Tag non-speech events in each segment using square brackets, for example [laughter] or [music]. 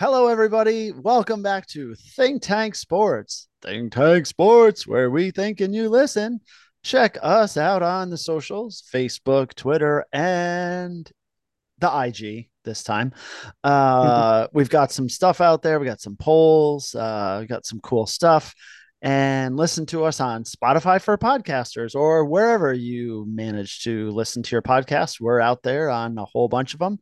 Hello, everybody. Welcome back to Think Tank Sports. Think Tank Sports, where we think and you listen. Check us out on the socials Facebook, Twitter, and the IG this time. [laughs] Uh, we've got some stuff out there. We got some polls. Uh, we got some cool stuff. And listen to us on Spotify for podcasters or wherever you manage to listen to your podcast. We're out there on a whole bunch of them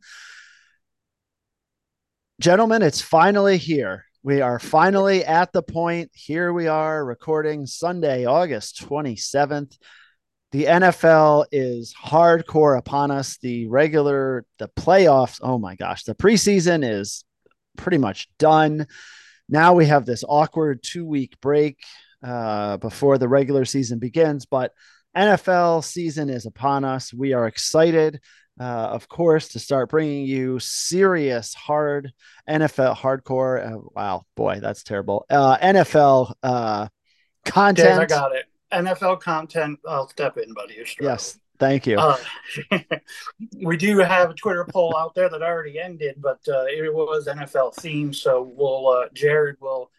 gentlemen, it's finally here. We are finally at the point. Here we are recording Sunday, August 27th. The NFL is hardcore upon us. The regular, the playoffs, oh my gosh, the preseason is pretty much done. Now we have this awkward two week break uh, before the regular season begins, but NFL season is upon us. We are excited uh, of course, to start bringing you serious, hard NFL hardcore. Uh, wow, boy, that's terrible. Uh, NFL uh, content. Dave, I got it. NFL content. I'll step in, buddy. Yes, thank you. Uh, [laughs] we do have a Twitter poll out there that already ended, but uh, it was NFL themed. So we'll uh, Jared will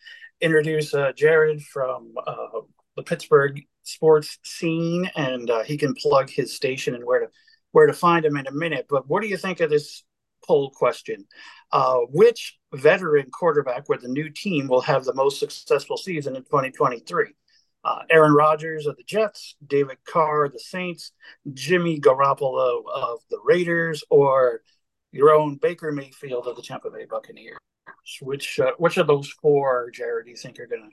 introduce uh, Jared from uh, the Pittsburgh sports scene, and uh, he can plug his station and where to where to find him in a minute. But what do you think of this poll question? Uh, which veteran quarterback with the new team will have the most successful season in 2023? Uh, Aaron Rodgers of the Jets, David Carr of the Saints, Jimmy Garoppolo of the Raiders, or your own Baker Mayfield of the Tampa Bay Buccaneers? Which uh, which of those four, Jared, do you think are going to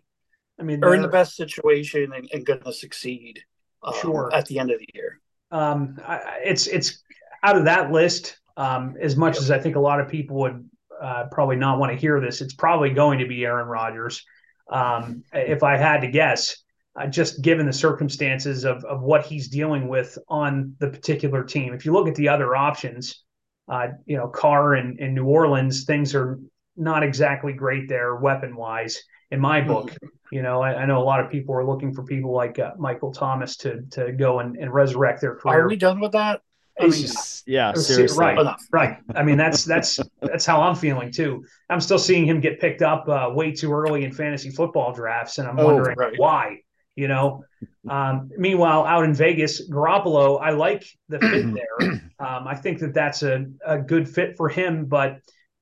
I mean, are in the best situation and, and going to succeed um, sure. at the end of the year? Um, I, it's it's out of that list. Um, as much as I think a lot of people would uh, probably not want to hear this, it's probably going to be Aaron Rodgers. Um, if I had to guess, uh, just given the circumstances of of what he's dealing with on the particular team. If you look at the other options, uh, you know, Carr in, in New Orleans, things are not exactly great there weapon wise in my book. Mm-hmm. You know, I, I, know a lot of people are looking for people like uh, Michael Thomas to to go and, and resurrect their career. Are we done with that? I mean, yeah, seriously. Right, Enough. right. I mean, that's that's that's how I'm feeling too. I'm still seeing him get picked up uh, way too early in fantasy football drafts, and I'm oh, wondering right. why. You know. Um, meanwhile, out in Vegas, Garoppolo, I like the fit there. [clears throat] Um, I think that that's a, a good fit for him, but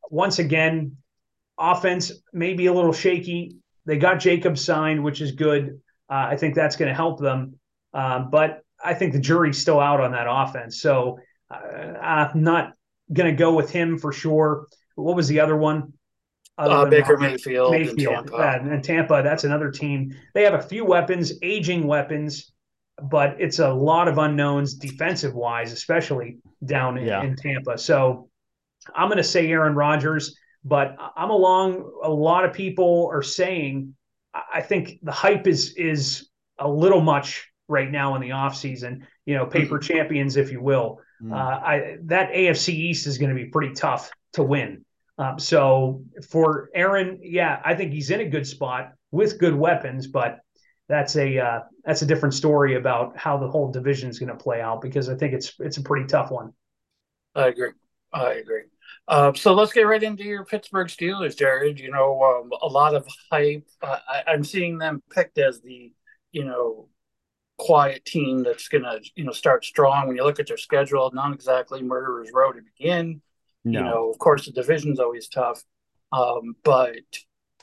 once again, offense may be a little shaky. They got Jacobs signed, which is good. Uh, I think that's going to help them. Um, but I think the jury's still out on that offense. So uh, I'm not going to go with him for sure. What was the other one? Uh, Baker Mayfield, Mayfield and Tampa. Uh, and Tampa, that's another team. They have a few weapons, aging weapons, but it's a lot of unknowns defensive wise, especially down in, yeah. in Tampa. So I'm going to say Aaron Rodgers. But I'm along. A lot of people are saying I think the hype is is a little much right now in the off season. You know, paper mm-hmm. champions, if you will. Mm. Uh, I that AFC East is going to be pretty tough to win. Um, so for Aaron, yeah, I think he's in a good spot with good weapons, but that's a uh, that's a different story about how the whole division is going to play out because I think it's it's a pretty tough one. I agree. I agree. Uh, so let's get right into your Pittsburgh Steelers, Jared. You know, um, a lot of hype. Uh, I, am seeing them picked as the, you know, quiet team that's going to, you know, start strong. When you look at their schedule, not exactly murderer's row to begin. No. You know, of course, the division's always tough. Um, but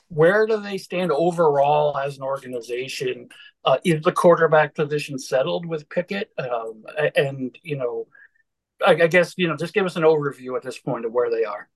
where do they stand overall as an organization? Uh, is the quarterback position settled with Pickett? Um, and, you know, I, I, guess you know, just give us an overview at this point of where they are.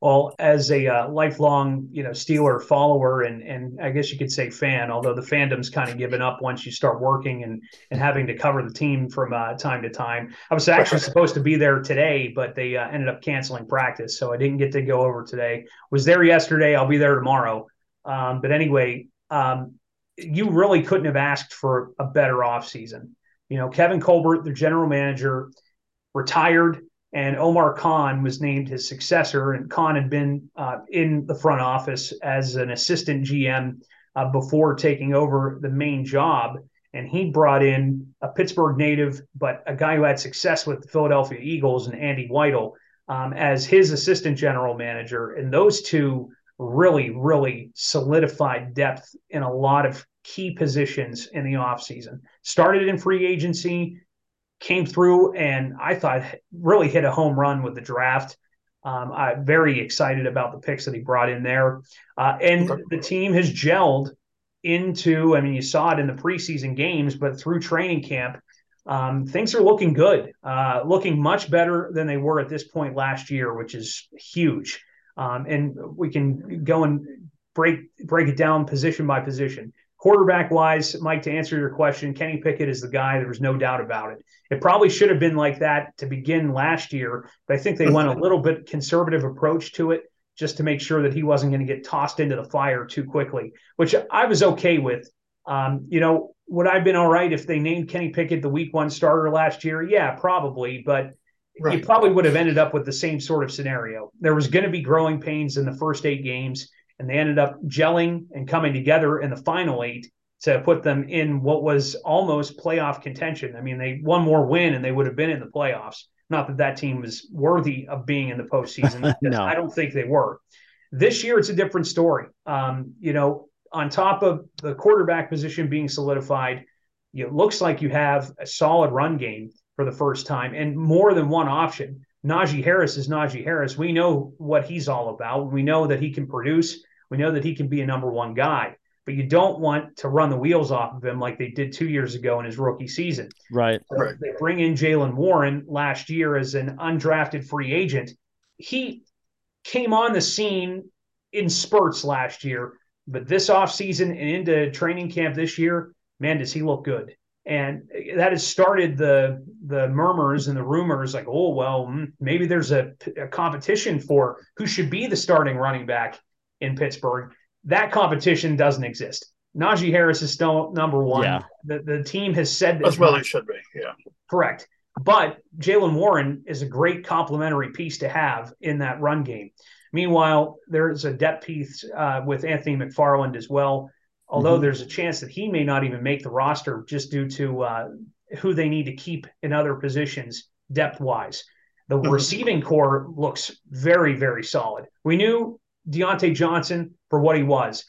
Well, as a uh, lifelong, you know, Steeler follower and and I guess you could say fan, although the fandom's kind of given up once you start working and and having to cover the team from uh, time to time. I was actually supposed to be there today, but they uh, ended up canceling practice, so I didn't get to go over today. Was there yesterday. I'll be there tomorrow. Um, but anyway, um, you really couldn't have asked for a better offseason. You know, Kevin Colbert, the general manager retired, and Omar Khan was named his successor. And Khan had been uh, in the front office as an assistant GM uh, before taking over the main job. And he brought in a Pittsburgh native, but a guy who had success with the Philadelphia Eagles and Andy Weidl um, as his assistant general manager. And those two really, really solidified depth in a lot of key positions in the offseason. Started in free agency, came through, and I thought really hit a home run with the draft. Um, I'm very excited about the picks that he brought in there. Uh, and the team has gelled into, I mean, you saw it in the preseason games, but through training camp, um, things are looking good, uh, looking much better than they were at this point last year, which is huge. Um, and we can go and break break it down position by position. Quarterback wise, Mike, to answer your question, Kenny Pickett is the guy. There was no doubt about it. It probably should have been like that to begin last year, but I think they went a [laughs] little bit conservative approach to it just to make sure that he wasn't going to get tossed into the fire too quickly, which I was okay with. Um, you know, would I have been all right if they named Kenny Pickett the week one starter last year? Yeah, probably, but right. you probably would have ended up with the same sort of scenario. There was going to be growing pains in the first eight games, and they ended up gelling and coming together in the final eight to put them in what was almost playoff contention. I mean, they one more win and they would have been in the playoffs. Not that that team was worthy of being in the postseason. [laughs] no. I don't think they were. This year, it's a different story. Um, you know, on top of the quarterback position being solidified, it looks like you have a solid run game for the first time and more than one option. Najee Harris is Najee Harris. We know what he's all about. We know that he can produce. We know that he can be a number one guy, but you don't want to run the wheels off of him like they did two years ago in his rookie season. Right. So right. They bring in Jaylen Warren last year as an undrafted free agent. He came on the scene in spurts last year but this offseason and into training camp this year, man, does he look good. And that has started the the murmurs and the rumors like, oh well, hmm, maybe there's a, a competition for who should be the starting running back in Pittsburgh. That competition doesn't exist. Najee Harris is still number one. Yeah. The the team has said that as well. He should be. Yeah. Correct. But Jaylen Warren is a great complementary piece to have in that run game. Meanwhile, there's a depth piece uh, with Anthony McFarland as well, although mm-hmm. there's a chance that he may not even make the roster just due to uh, who they need to keep in other positions depth wise. The mm-hmm. receiving corps looks very, very solid. We knew Diontae Johnson for what he was.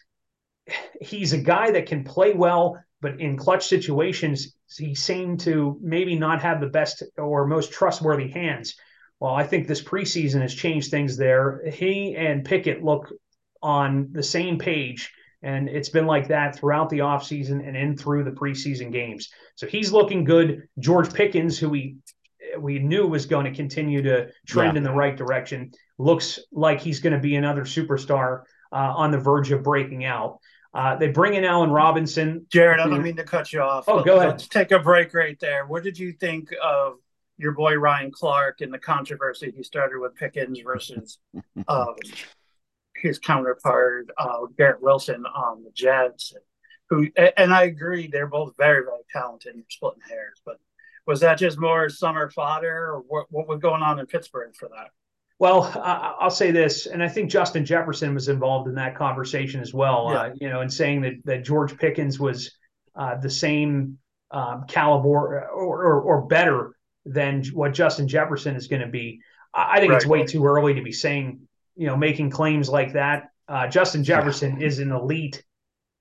He's a guy that can play well, but in clutch situations, he seemed to maybe not have the best or most trustworthy hands. Well, I think this preseason has changed things there. He and Pickett look on the same page, and it's been like that throughout the offseason and in through the preseason games. So he's looking good. George Pickens, who we we knew was going to continue to trend yeah. in the right direction, looks like he's going to be another superstar uh, on the verge of breaking out. Uh, they bring in Allen Robinson. Jared, I don't mean to cut you off. Oh, go ahead. Let's take a break right there. What did you think of your boy Ryan Clark and the controversy he started with Pickens versus [laughs] uh, his counterpart uh, Garrett Wilson on the Jets. Who and I agree they're both very very talented. And splitting hairs, but was that just more summer fodder, or what, what was going on in Pittsburgh for that? Well, I'll say this, and I think Justin Jefferson was involved in that conversation as well. Yeah. Uh, you know, in saying that that George Pickens was uh, the same um, caliber or, or, or better than what Justin Jefferson is going to be. I think right. it's way too early to be saying, you know, making claims like that. Uh, Justin Jefferson is an elite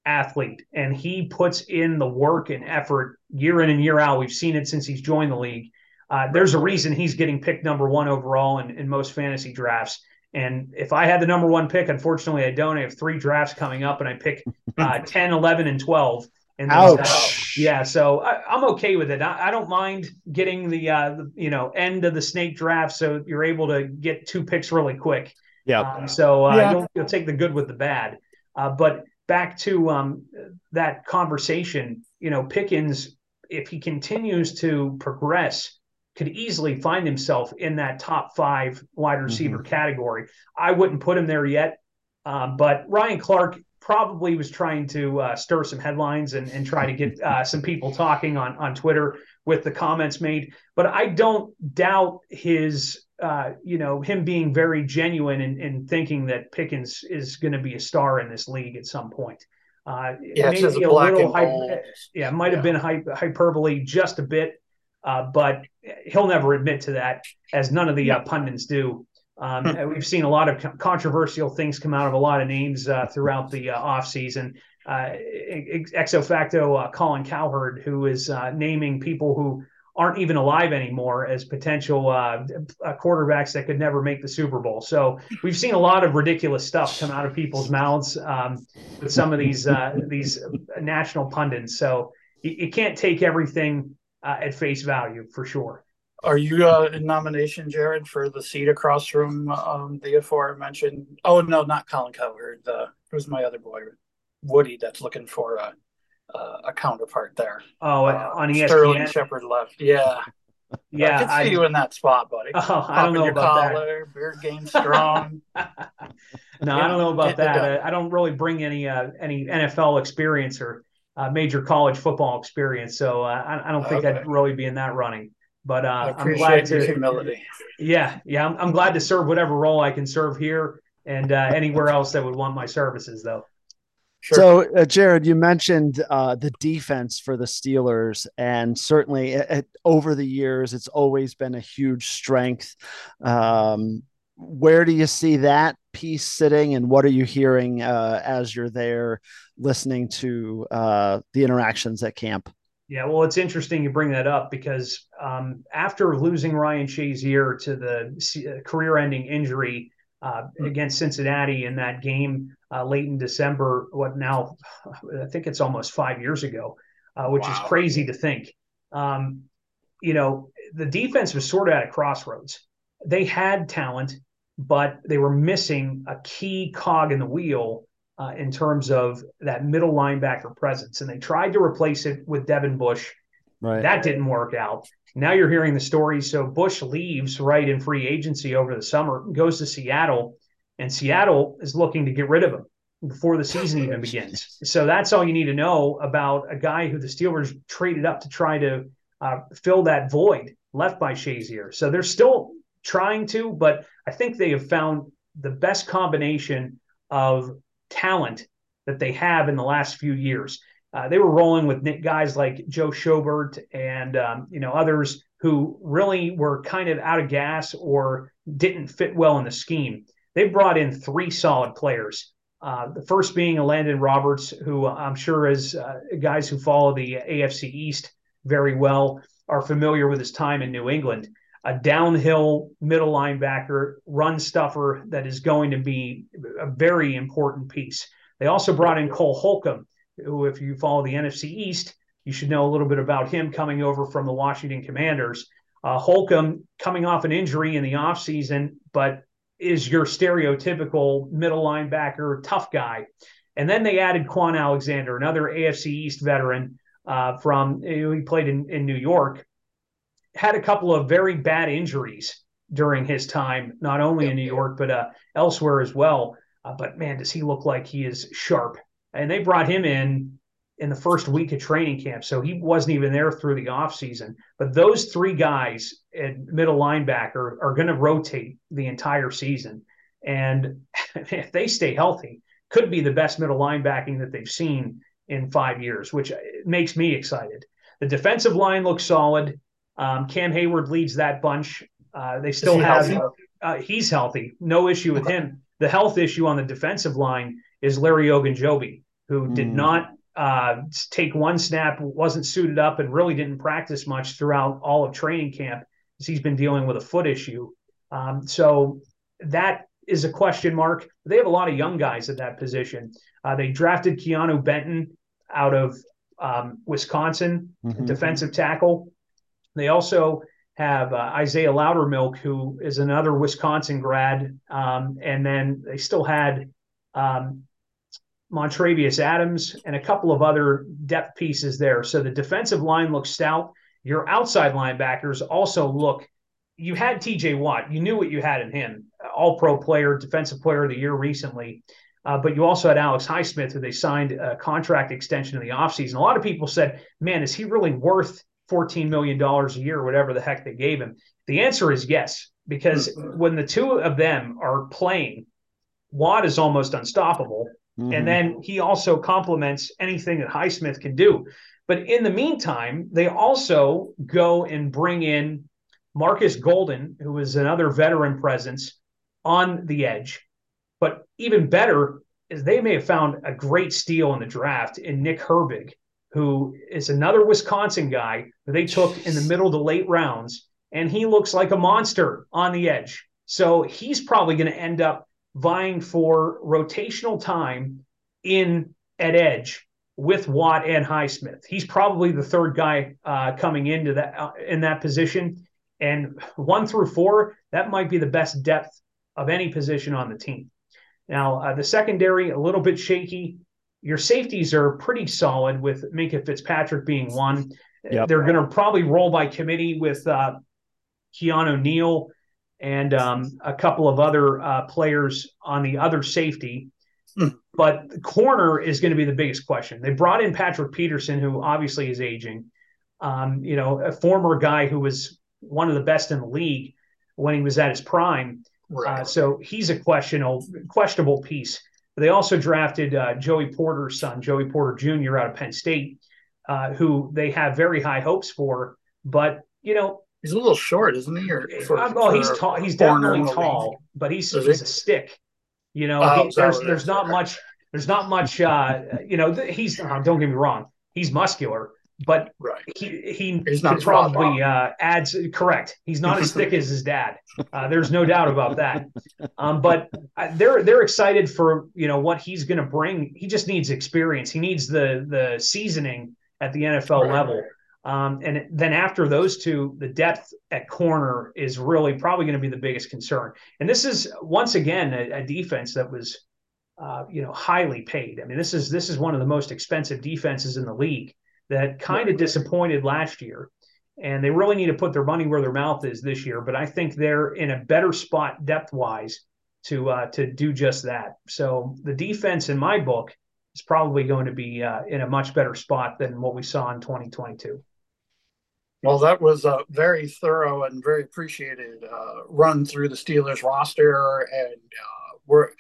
athlete and he puts in the work and effort year in and year out. We've seen it since he's joined the league. Uh, there's a reason he's getting picked number one overall in, in most fantasy drafts. And if I had the number one pick, unfortunately, I don't. I have three drafts coming up and I pick [laughs] uh, 10, 11, and 12. And Ouch. yeah, so I, am okay with it. I, I, don't mind getting the, uh, the, you know end of the snake draft, so you're able to get two picks really quick. Yeah. Um, so uh, yeah. You'll, you'll, take the good with the bad. Uh, but back to um, that conversation, you know, Pickens, if he continues to progress, could easily find himself in that top five wide receiver mm-hmm. category. I wouldn't put him there yet, uh, but Ryan Clark probably was trying to uh, stir some headlines and, and try to get uh, [laughs] some people talking on, on Twitter with the comments made. But I don't doubt his, uh, you know, him being very genuine and, and thinking that Pickens is going to be a star in this league at some point. Uh, yeah, maybe a little hyper, yeah, might have yeah. been hyperbole just a bit, uh, but he'll never admit to that, as none of the uh, pundits do. Um, hmm. we've seen a lot of controversial things come out of a lot of names uh, throughout the uh, offseason. Uh, ex facto, uh, Colin Cowherd, who is uh, naming people who aren't even alive anymore as potential uh, quarterbacks that could never make the Super Bowl. So we've seen a lot of ridiculous stuff come out of people's mouths um, with some of these uh, these national pundits. So you, you can't take everything uh, at face value for sure. Are you uh, in nomination, Jared, for the seat across from um, the aforementioned? Oh no, not Colin Cowherd. The who's my other boy, Woody, that's looking for uh, a counterpart there. Oh, uh, on ESPN. Sterling Shepard left. Yeah. [laughs] Yeah, I can see I, you in that spot, buddy. [laughs] Oh, I don't know your about collar, that. Beard game strong. [laughs] no, yeah, I don't know about that. I, I, don't really bring any uh, any NFL experience or uh, major college football experience, so uh, I, I, don't think okay. I'd really be in that running. But uh, I'm glad to humility. Yeah, yeah, I'm, I'm, glad to serve whatever role I can serve here and uh, anywhere else that would want my services, though. Sure. So, uh, Jared, you mentioned uh, the defense for the Steelers, and certainly it, it, over the years, it's always been a huge strength. Um, where do you see that piece sitting, and what are you hearing uh, as you're there listening to uh, the interactions at camp? Yeah, well, it's interesting you bring that up because um, after losing Ryan Shazier to the career-ending injury uh, against Cincinnati in that game uh, late in December. What now? I think it's almost five years ago, uh, which wow. is crazy to think. Um, you know, the defense was sort of at a crossroads. They had talent, but they were missing a key cog in the wheel uh, in terms of that middle linebacker presence. And they tried to replace it with Devin Bush. Right. That didn't work out. Now you're hearing the story. So Bush leaves right in free agency over the summer, goes to Seattle, and Seattle is looking to get rid of him before the season even begins. So that's all you need to know about a guy who the Steelers traded up to try to uh, fill that void left by Shazier. So they're still trying to, but I think they have found the best combination of talent that they have in the last few years. Uh, they were rolling with guys like Joe Schobert and um, you know others who really were kind of out of gas or didn't fit well in the scheme. They brought in three solid players. Uh, the first being Elandon Roberts, who I'm sure as uh, guys who follow the AFC East very well are familiar with his time in New England. A downhill middle linebacker, run stuffer that is going to be a very important piece. They also brought in Cole Holcomb, who, if you follow the NFC East, you should know a little bit about him coming over from the Washington Commanders. Uh, Holcomb coming off an injury in the offseason, but is your stereotypical middle linebacker, tough guy. And then they added Kwon Alexander, another AFC East veteran uh, from he played in, in New York, had a couple of very bad injuries during his time, not only in New York, but uh, elsewhere as well. Uh, but man, does he look like he is sharp and they brought him in in the first week of training camp. So he wasn't even there through the offseason. But those three guys at middle linebacker are going to rotate the entire season. And [laughs] if they stay healthy, could be the best middle linebacking that they've seen in five years, which makes me excited. The defensive line looks solid. Um, Cam Heyward leads that bunch. Uh, they still have, uh, he's healthy. No issue with him. The health issue on the defensive line is Larry Ogunjobi who mm. did not uh, take one snap, wasn't suited up, and really didn't practice much throughout all of training camp as he's been dealing with a foot issue. Um, so that is a question mark. They have a lot of young guys at that position. Uh, they drafted Keeanu Benton out of um, Wisconsin, mm-hmm. defensive tackle. They also have uh, Isaiah Loudermilk, who is another Wisconsin grad. Um, and then they still had um, Montravius Adams, and a couple of other depth pieces there. So the defensive line looks stout. Your outside linebackers also look. You had TJ Watt. You knew what you had in him. All pro player, defensive player of the year recently. Uh, but you also had Alex Highsmith, who they signed a contract extension in the offseason. A lot of people said, man, is he really worth $14 million a year, whatever the heck they gave him? The answer is yes, because mm-hmm. when the two of them are playing, Watt is almost unstoppable. Mm-hmm. And then he also complements anything that Highsmith can do. But in the meantime, they also go and bring in Marcus Golden, who is another veteran presence on the edge. But even better is they may have found a great steal in the draft in Nick Herbig, who is another Wisconsin guy that they took in the middle to late rounds, and he looks like a monster on the edge. So he's probably going to end up vying for rotational time in at edge with Watt and Highsmith. He's probably the third guy uh, coming into that uh, in that position. And one through four, that might be the best depth of any position on the team. Now, uh, the secondary, a little bit shaky. Your safeties are pretty solid with Minkah Fitzpatrick being one. Yep. They're going to probably roll by committee with uh, Keanu Neal and um, a couple of other uh, players on the other safety. Hmm. But the corner is going to be the biggest question. They brought in Patrick Peterson, who obviously is aging. Um, you know, a former guy who was one of the best in the league when he was at his prime. Right. Uh, so he's a questionable questionable piece. They also drafted uh, Joey Porter's son, Joey Porter Jr. out of Penn State, uh, who they have very high hopes for. But you know, he's a little short, isn't he? Or for, well, he's tall. He's definitely tall, but he's he's a stick. You know, oh, he, there's there's not much there's not much. Uh, you know, he's uh, don't get me wrong, he's muscular, but right. he he He's not probably uh, adds correct. He's not as thick [laughs] as his dad. Uh, there's no doubt about that. Um, but uh, they're they're excited for you know what he's going to bring. He just needs experience. He needs the the seasoning at the NFL right. level. Um, and then after those two, the depth at corner is really probably going to be the biggest concern. And this is once again a, a defense that was, uh, you know, highly paid. I mean, this is this is one of the most expensive defenses in the league that kind of disappointed last year. And they really need to put their money where their mouth is this year. But I think they're in a better spot depth wise to uh, to do just that. So the defense in my book is probably going to be uh, in a much better spot than what we saw in 2022. Well, that was a very thorough and very appreciated uh, run through the Steelers roster, and uh, we're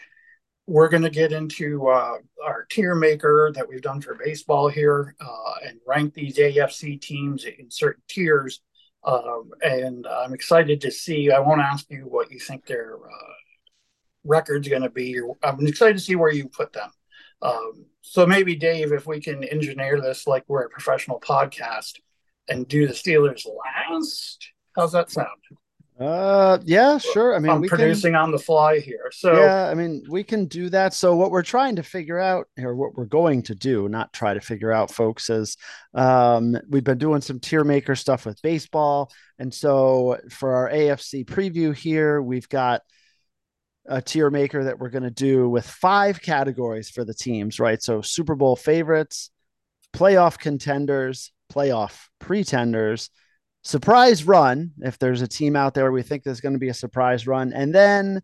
we're going to get into uh, our tier maker that we've done for baseball here uh, and rank these AFC teams in certain tiers. Um, and I'm excited to see. I won't ask you what you think their uh, record's going to be. I'm excited to see where you put them. Um, so maybe Dave, if we can engineer this like we're a professional podcast and do the Steelers last, how's that sound? Uh, yeah, sure. I mean, I'm producing can, on the fly here. So yeah, I mean, we can do that. So what we're trying to figure out, or what we're going to do, not try to figure out, folks, is um, we've been doing some tier maker stuff with baseball, and so for our AFC preview here, we've got a tier maker that we're going to do with five categories for the teams, right? So Super Bowl favorites, playoff contenders, playoff pretenders. Surprise run if there's a team out there we think there's going to be a surprise run and then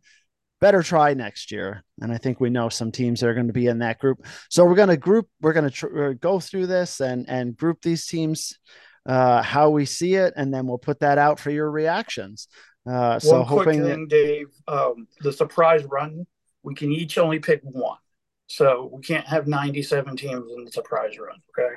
better try next year. And i think we know some teams that are going to be in that group. So we're going to group we're going to tr- uh, go through this and and group these teams uh how we see it and then we'll put that out for your reactions. Uh so one hoping quick thing, that- dave um the surprise run we can each only pick one. So we can't have 97 teams in the surprise run okay?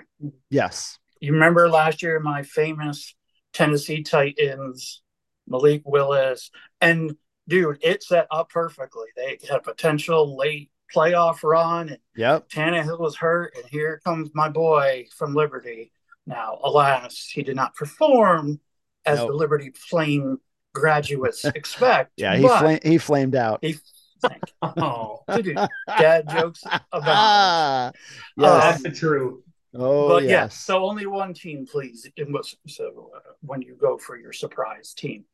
Yes you remember last year my famous Tennessee Titans, Malik Willis, and dude, it set up perfectly. They had a potential late playoff run, and yep. Tannehill was hurt, and here comes my boy from Liberty. Now, alas, he did not perform as nope. the Liberty Flame graduates [laughs] expect. yeah, he flamed, he flamed out. He oh, dad jokes [laughs] about. Ah, yes. that's true. Oh, but yes. yeah, so only one team, please. So uh, when you go for your surprise team.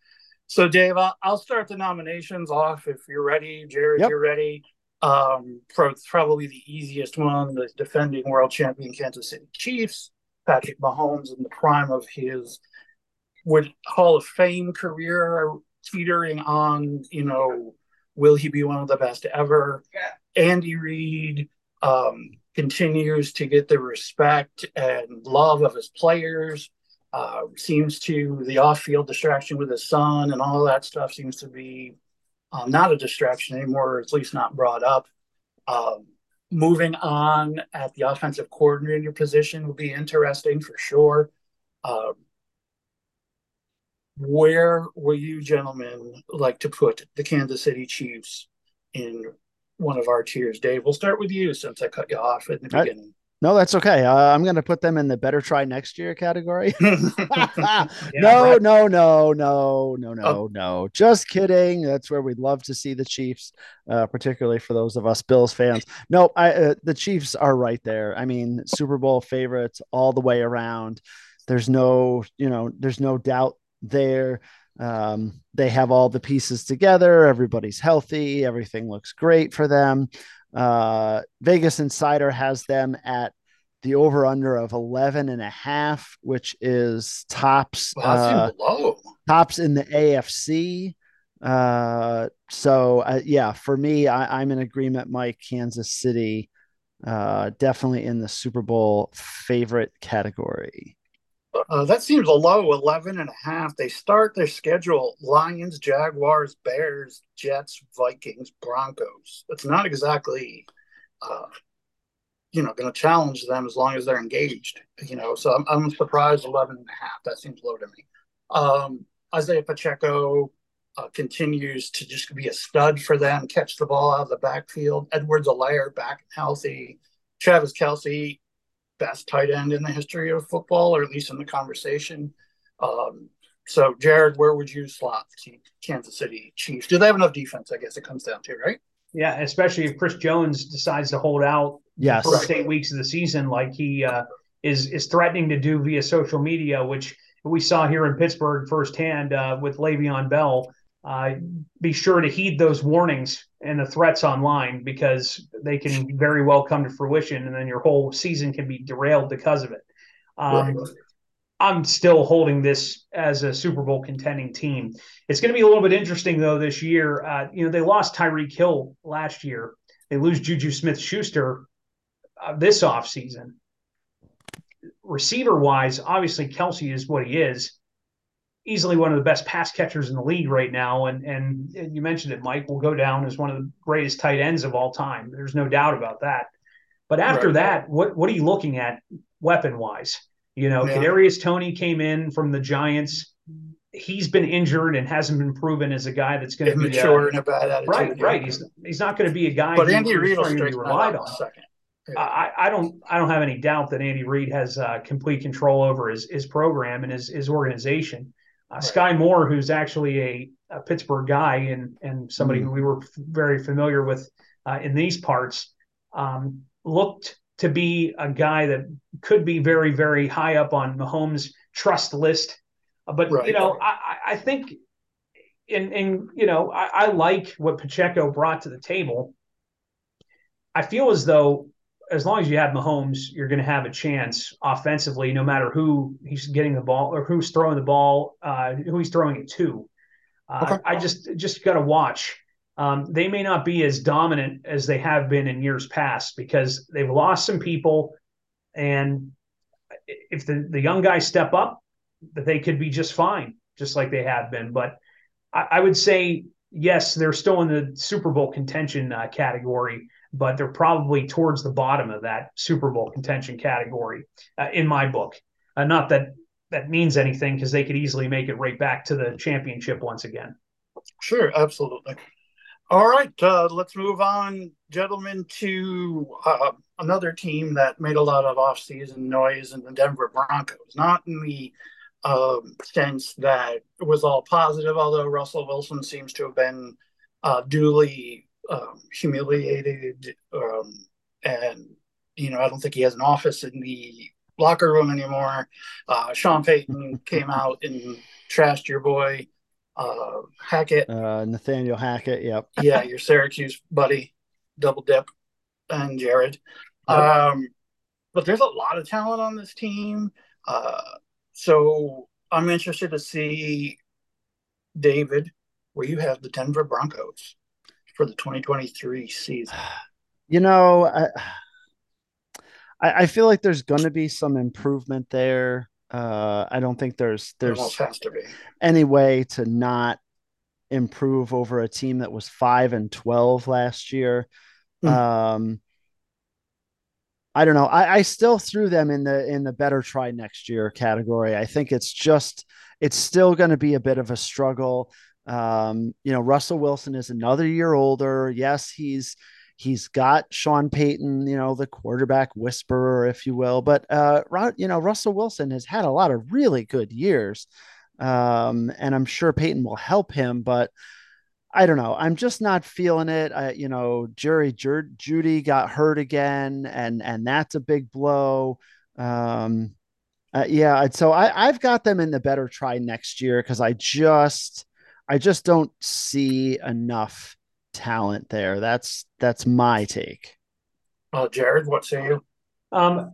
So Dave, I'll, I'll start the nominations off if you're ready. Jared, yep. you're ready. Um, probably the easiest one: the defending world champion Kansas City Chiefs, Patrick Mahomes in the prime of his would Hall of Fame career, teetering on, you know, will he be one of the best ever? Yeah. Andy Reid, um, continues to get the respect and love of his players. Uh, seems to the off-field distraction with his son and all that stuff seems to be um, not a distraction anymore, or at least not brought up. Um, moving on at the offensive coordinator position would be interesting for sure. Uh, where will you gentlemen like to put the Kansas City Chiefs in one of our tiers? Dave, we'll start with you since I cut you off at the beginning. No, that's okay. Uh, I'm going to put them in the better try next year category. [laughs] [laughs] Yeah, no, right. no, no, no, no, no, Oh. no. Just kidding. That's where we'd love to see the Chiefs, uh, particularly for those of us Bills fans. No, I, uh, the Chiefs are right there. I mean, Super Bowl favorites all the way around. There's no, you know, there's no doubt there. Um, they have all the pieces together. Everybody's healthy. Everything looks great for them. Uh, Vegas Insider has them at the over under of 11 and a half, which is tops, uh, tops in the AFC. Uh, so uh, yeah, for me, I, I'm in agreement, Mike, Kansas City, uh, definitely in the Super Bowl favorite category. Uh, that seems a low 11 and a half. They start their schedule Lions, Jaguars, Bears, Jets, Vikings, Broncos. It's not exactly, uh, you know, going to challenge them as long as they're engaged, you know. So I'm, I'm surprised 11 and a half. That seems low to me. Um, Isaiah Pacheco uh, continues to just be a stud for them, catch the ball out of the backfield. Edwards-Helaire back healthy. Travis Kelce, best tight end in the history of football, or at least in the conversation. Um, so, Jared, where would you slot Kansas City Chiefs? Do they have enough defense? I guess it comes down to, right? Yeah, especially if Chris Jones decides to hold out Yes. the first eight weeks of the season, like he uh, is is threatening to do via social media, which we saw here in Pittsburgh firsthand uh, with Le'Veon Bell. Uh, be sure to heed those warnings and the threats online because they can very well come to fruition, and then your whole season can be derailed because of it. Um, Right. I'm still holding this as a Super Bowl contending team. It's going to be a little bit interesting though this year. Uh, you know, they lost Tyreek Hill last year. They lose JuJu Smith-Schuster uh, this offseason. Receiver wise, obviously Kelce is what he is. Easily one of the best pass catchers in the league right now. And, and and you mentioned it, Mike, will go down as one of the greatest tight ends of all time. There's no doubt about that. But after Right. that, what what are you looking at weapon wise? You know, Yeah. Kadarius Toney came in from the Giants. He's been injured and hasn't been proven as a guy that's going to be uh, and a bad attitude. right. Right. He's he's not going to be a guy. but Andy Reid will be relied on. second. I, I don't I don't have any doubt that Andy Reid has uh, complete control over his his program and his his organization. Uh, Right. Skyy Moore, who's actually a, a Pittsburgh guy and and somebody Mhm. who we were f- very familiar with uh, in these parts, um, looked to be a guy that could be very very high up on Mahomes' trust list. Uh, But Right. you know, I, I- I think, and and you know, I, I like what Pacheco brought to the table. I feel as though as long as you have Mahomes, you're going to have a chance offensively, no matter who he's getting the ball or who's throwing the ball, uh, who he's throwing it to. Uh, Okay. I just just got to watch. Um, they may not be as dominant as they have been in years past because they've lost some people, and if the the young guys step up, that they could be just fine, just like they have been. But I, I would say yes, they're still in the Super Bowl contention uh, category but they're probably towards the bottom of that Super Bowl contention category uh, in my book. Uh, not that that means anything because they could easily make it right back to the championship once again. Sure, absolutely. All right, uh, let's move on, gentlemen, to uh, another team that made a lot of offseason noise in the Denver Broncos. Not in the um, sense that it was all positive, although Russell Wilson seems to have been uh, duly um, humiliated. Um, and, you know, I don't think he has an office in the locker room anymore. Uh, Sean [laughs] Payton came out and trashed your boy uh, Hackett. Uh, Nathaniel Hackett. Yep. [laughs] yeah, your Syracuse buddy, double dip, and Jared. Um, but there's a lot of talent on this team. Uh, so I'm interested to see David, where you have the Denver Broncos for the 2023 season. You know, I, I feel like there's going to be some improvement there. Uh, I don't think there's there's has to be. any way to not improve over a team that was five and twelve last year. Hmm. Um, I don't know. I, I still threw them in the in the better try next year category. I think it's just it's still going to be a bit of a struggle. Um, you know, Russell Wilson is another year older. Yes, he's he's got Sean Payton, you know, the quarterback whisperer, if you will. But uh, you know, Russell Wilson has had a lot of really good years, um, and I'm sure Payton will help him. But I don't know. I'm just not feeling it. I, you know, Jerry Jer- Jeudy got hurt again, and and that's a big blow. Um, uh, yeah, so I, I've got them in the better try next year because I just I just don't see enough talent there. That's that's my take. Uh, Jared, what say you? Um,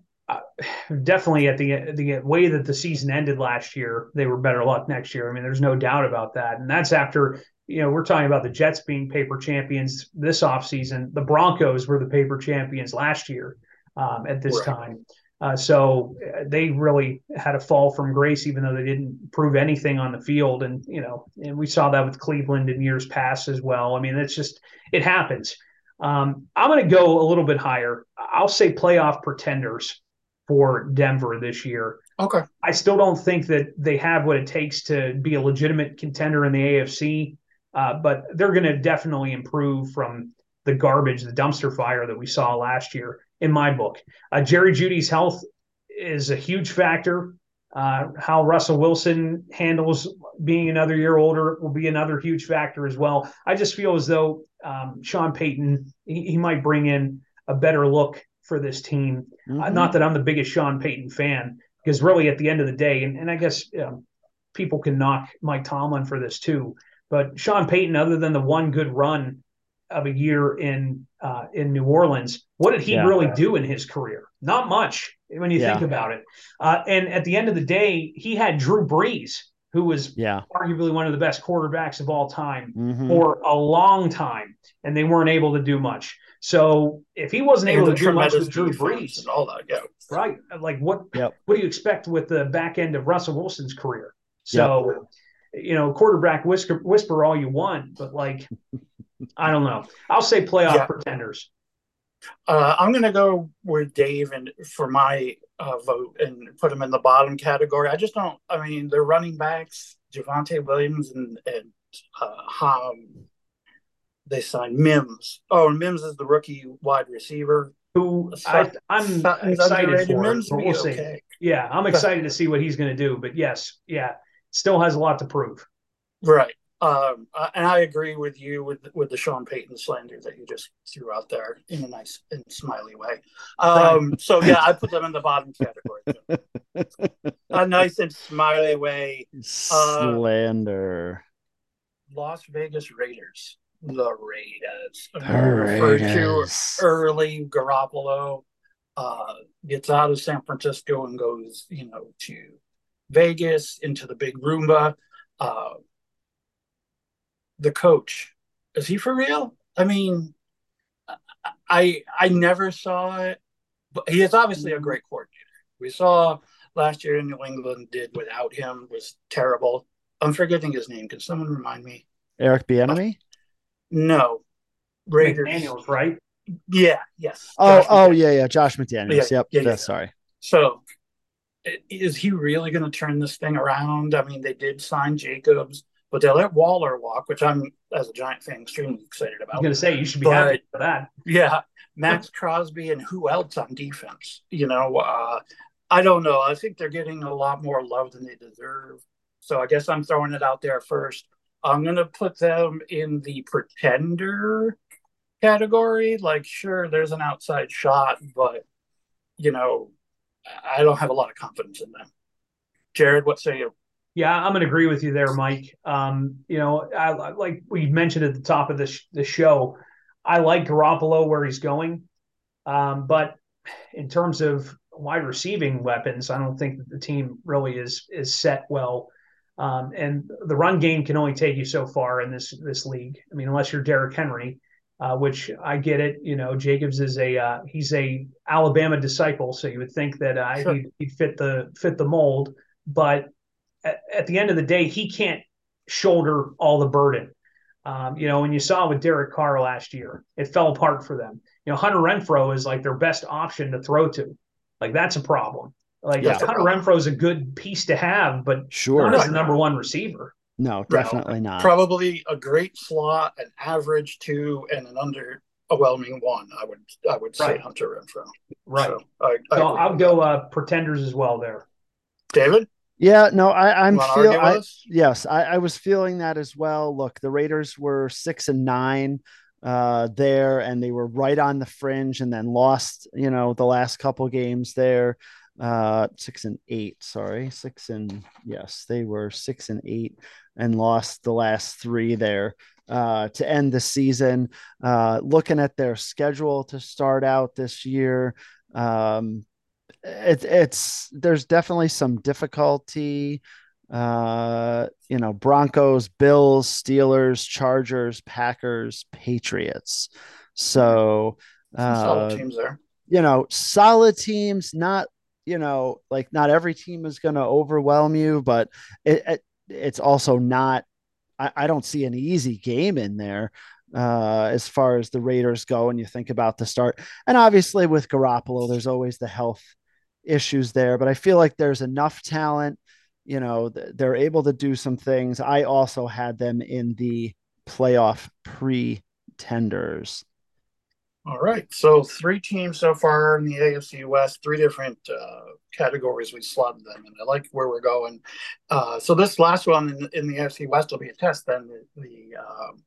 definitely at the the way that the season ended last year, they were better luck next year. I mean, there's no doubt about that. And that's after you know we're talking about the Jets being paper champions this offseason. The Broncos were the paper champions last year um, at this right. time. Uh, so uh, they really had a fall from grace, even though they didn't prove anything on the field. And you know, and we saw that with Cleveland in years past as well. I mean, it's just it happens. Um, I'm going to go a little bit higher. I'll say playoff pretenders for Denver this year. Okay. I still don't think that they have what it takes to be a legitimate contender in the AFC, uh, but they're going to definitely improve from the garbage, the dumpster fire that we saw last year in my book. Uh, Jerry Jeudy's health is a huge factor. Uh, how Russell Wilson handles being another year older will be another huge factor as well. I just feel as though um, Sean Payton he, he, might bring in a better look for this team. Uh, mm-hmm. Uh, not that I'm the biggest Sean Payton fan, because really at the end of the day, and, and I guess um, people can knock Mike Tomlin for this too, but Sean Payton, other than the one good run of a year in uh, in New Orleans. What did he yeah. really do in his career? Not much when you yeah. think about it. Uh, and at the end of the day, he had Drew Brees, who was yeah. arguably one of the best quarterbacks of all time mm-hmm. for a long time, and they weren't able to do much. So if he wasn't able to do much with Drew Brees and all that, yeah, right? Like what? Yep. What do you expect with the back end of Russell Wilson's career? So. Yep you know, quarterback whisper, whisper all you want, but like [laughs] I don't know. I'll say playoff yeah. pretenders. Uh, I'm going to go with Dave and for my uh, vote and put them in the bottom category. I just don't. I mean, they're running backs, Javonte Williams and and uh, um, they signed Mims. Oh, Mims is the rookie wide receiver. Who I, am excited for. Mims we'll see. Okay. Yeah, I'm excited to see what he's going to do. But yes, yeah, still has a lot to prove. Right. Um, uh, and I agree with you with with the Sean Payton slander that you just threw out there in a nice and smiley way. Um, so yeah, I put them in the bottom category. [laughs] a nice and smiley way. Slander. Uh, Las Vegas Raiders. The Raiders. The Raiders. early Garoppolo uh, gets out of San Francisco and goes, you know, to Vegas into the big Roomba. Uh, the coach. Is he for real? I mean, I I never saw it, but he is obviously a great coordinator. We saw last year in New England did without him was terrible. I'm forgetting his name. Can someone remind me? Eric Bieniemy? Uh, no, Raiders. McDaniels, right? Yeah. Yes. Oh. Josh oh. McDaniels. Yeah. Yeah. Josh McDaniels. Yeah, yep. Yeah, yeah. Sorry. So, is he really going to turn this thing around? I mean, they did sign Jacobs. But they let Waller walk, which I'm, as a Giant fan, extremely excited about. I'm going to say you should be but, happy for that. Yeah, Maxx [laughs] Crosby and who else on defense? You know, uh, I don't know. I think they're getting a lot more love than they deserve. So I guess I'm throwing it out there first. I'm going to put them in the pretender category. Like, sure, there's an outside shot, but you know, I don't have a lot of confidence in them. Jared, what say you? Yeah, I'm going to agree with you there, Mike. Um, you know, I, like we mentioned at the top of the, sh- the show, I like Garoppolo where he's going. Um, but in terms of wide receiving weapons, I don't think that the team really is is set well. Um, and the run game can only take you so far in this this league. I mean, unless you're Derrick Henry, uh, which I get it. You know, Jacobs is a uh, he's a Alabama disciple, so you would think that uh, sure. he'd, he'd fit the fit the mold. But at, at the end of the day, he can't shoulder all the burden. Um, you know, and you saw with Derek Carr last year, it fell apart for them. You know, Hunter Renfrow is like their best option to throw to. Like that's a problem. Like Yeah. Hunter Renfrow is a good piece to have, but Sure. not as the number one receiver. No, definitely not. Probably a great flaw, an average two, and an underwhelming one. I would I would say Right. Hunter Renfrow. Right. So I, I So agree I'll go uh, pretenders as well there. David. Yeah, no, I, I'm you wanna feel I, yes, I, I was feeling that as well. Look, the Raiders were six and nine uh there and they were right on the fringe and then lost, you know, the last couple games there. Uh six and eight, sorry. Six and yes, they were six and eight and lost the last three there uh to end the season. Uh looking at their schedule to start out this year. Um it, it's there's definitely some difficulty uh you know broncos bills steelers chargers packers patriots so Some solid uh teams there. you know solid teams not you know like not every team is going to overwhelm you but it, it it's also not I, I don't see an easy game in there uh as far as the raiders go and you think about the start and obviously with garoppolo there's always the health issues there, but I feel like there's enough talent. You know, th- they're able to do some things. I also had them in the playoff pretenders. All right. So three teams so far in the AFC West, three different uh, categories we slotted them, and I like where we're going. Uh, so this last one in, in the AFC West will be a test. Then the, the um,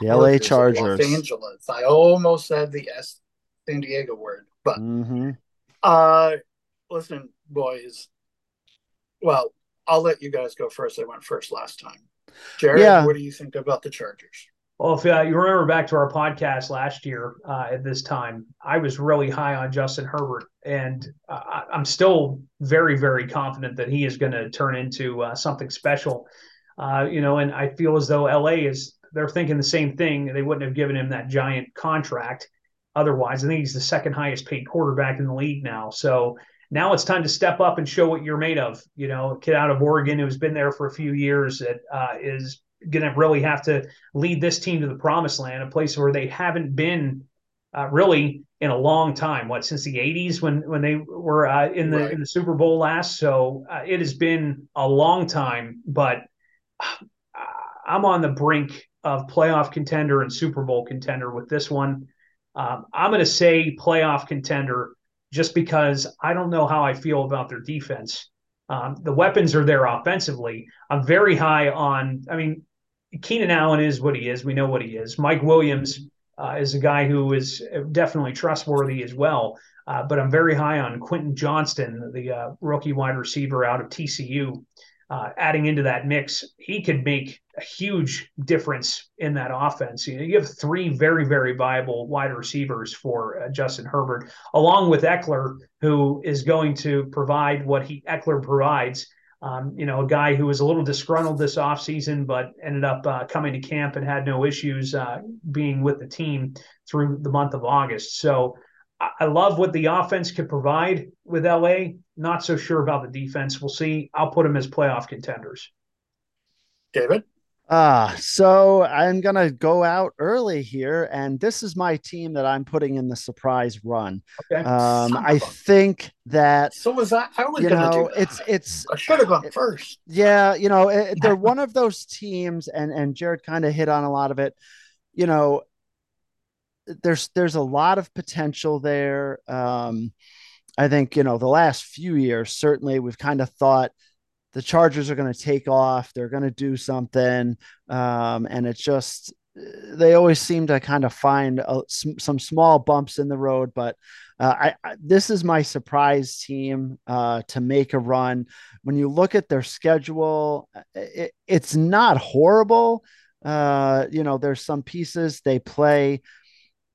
The LA Chargers. Los Angeles. I almost said the S San Diego word, but hmm uh, listen, boys. Well, I'll let you guys go first. I went first last time. Jared, Yeah. what do you think about the Chargers? Well, if uh, you remember back to our podcast last year uh, at this time, I was really high on Justin Herbert, and I'm still very, very confident that he is going to turn into uh, something special. Uh, you know, and I feel as though LA is they're thinking the same thing. They wouldn't have given him that giant contract otherwise. I think he's the second highest paid quarterback in the league now. So now it's time to step up and show what you're made of. You know, kid out of Oregon who's been there for a few years that uh, is going to really have to lead this team to the promised land, a place where they haven't been uh, really in a long time. What since the '80s when when they were uh, in the Right. in the Super Bowl last? So uh, it has been a long time, but uh, I'm on the brink of playoff contender and Super Bowl contender with this one. Um, I'm going to say playoff contender just because I don't know how I feel about their defense. Um, the weapons are there offensively. I'm very high on. I mean, Keenan Allen is what he is. We know what he is. Mike Williams uh, is a guy who is definitely trustworthy as well. Uh, but I'm very high on Quentin Johnston, the uh, rookie wide receiver out of TCU. Uh, adding into that mix, he could make a huge difference in that offense. You know, you have three very, very viable wide receivers for uh, Justin Herbert, along with Ekeler, who is going to provide what he Ekeler provides. Um, you know, a guy who was a little disgruntled this offseason, but ended up uh, coming to camp and had no issues uh, being with the team through the month of August. So I, I love what the offense could provide with LA. Not so sure about the defense. We'll see. I'll put them as playoff contenders. David? Ah, so I'm gonna go out early here, and this is my team that I'm putting in the surprise run. Okay. Um, I think that So was that? I was you going to know do that. it's it's I should have gone first. Yeah, you know, it, [laughs] they're one of those teams, and and Jared kind of hit on a lot of it. You know, there's there's a lot of potential there. Um, I think you know the last few years certainly we've kind of thought the Chargers are going to take off, they're going to do something, um, and it's just they always seem to kind of find a, some, some small bumps in the road, but. Uh, I, I this is my surprise team uh, to make a run when you look at their schedule, it, it's not horrible. Uh, you know, there's some pieces they play,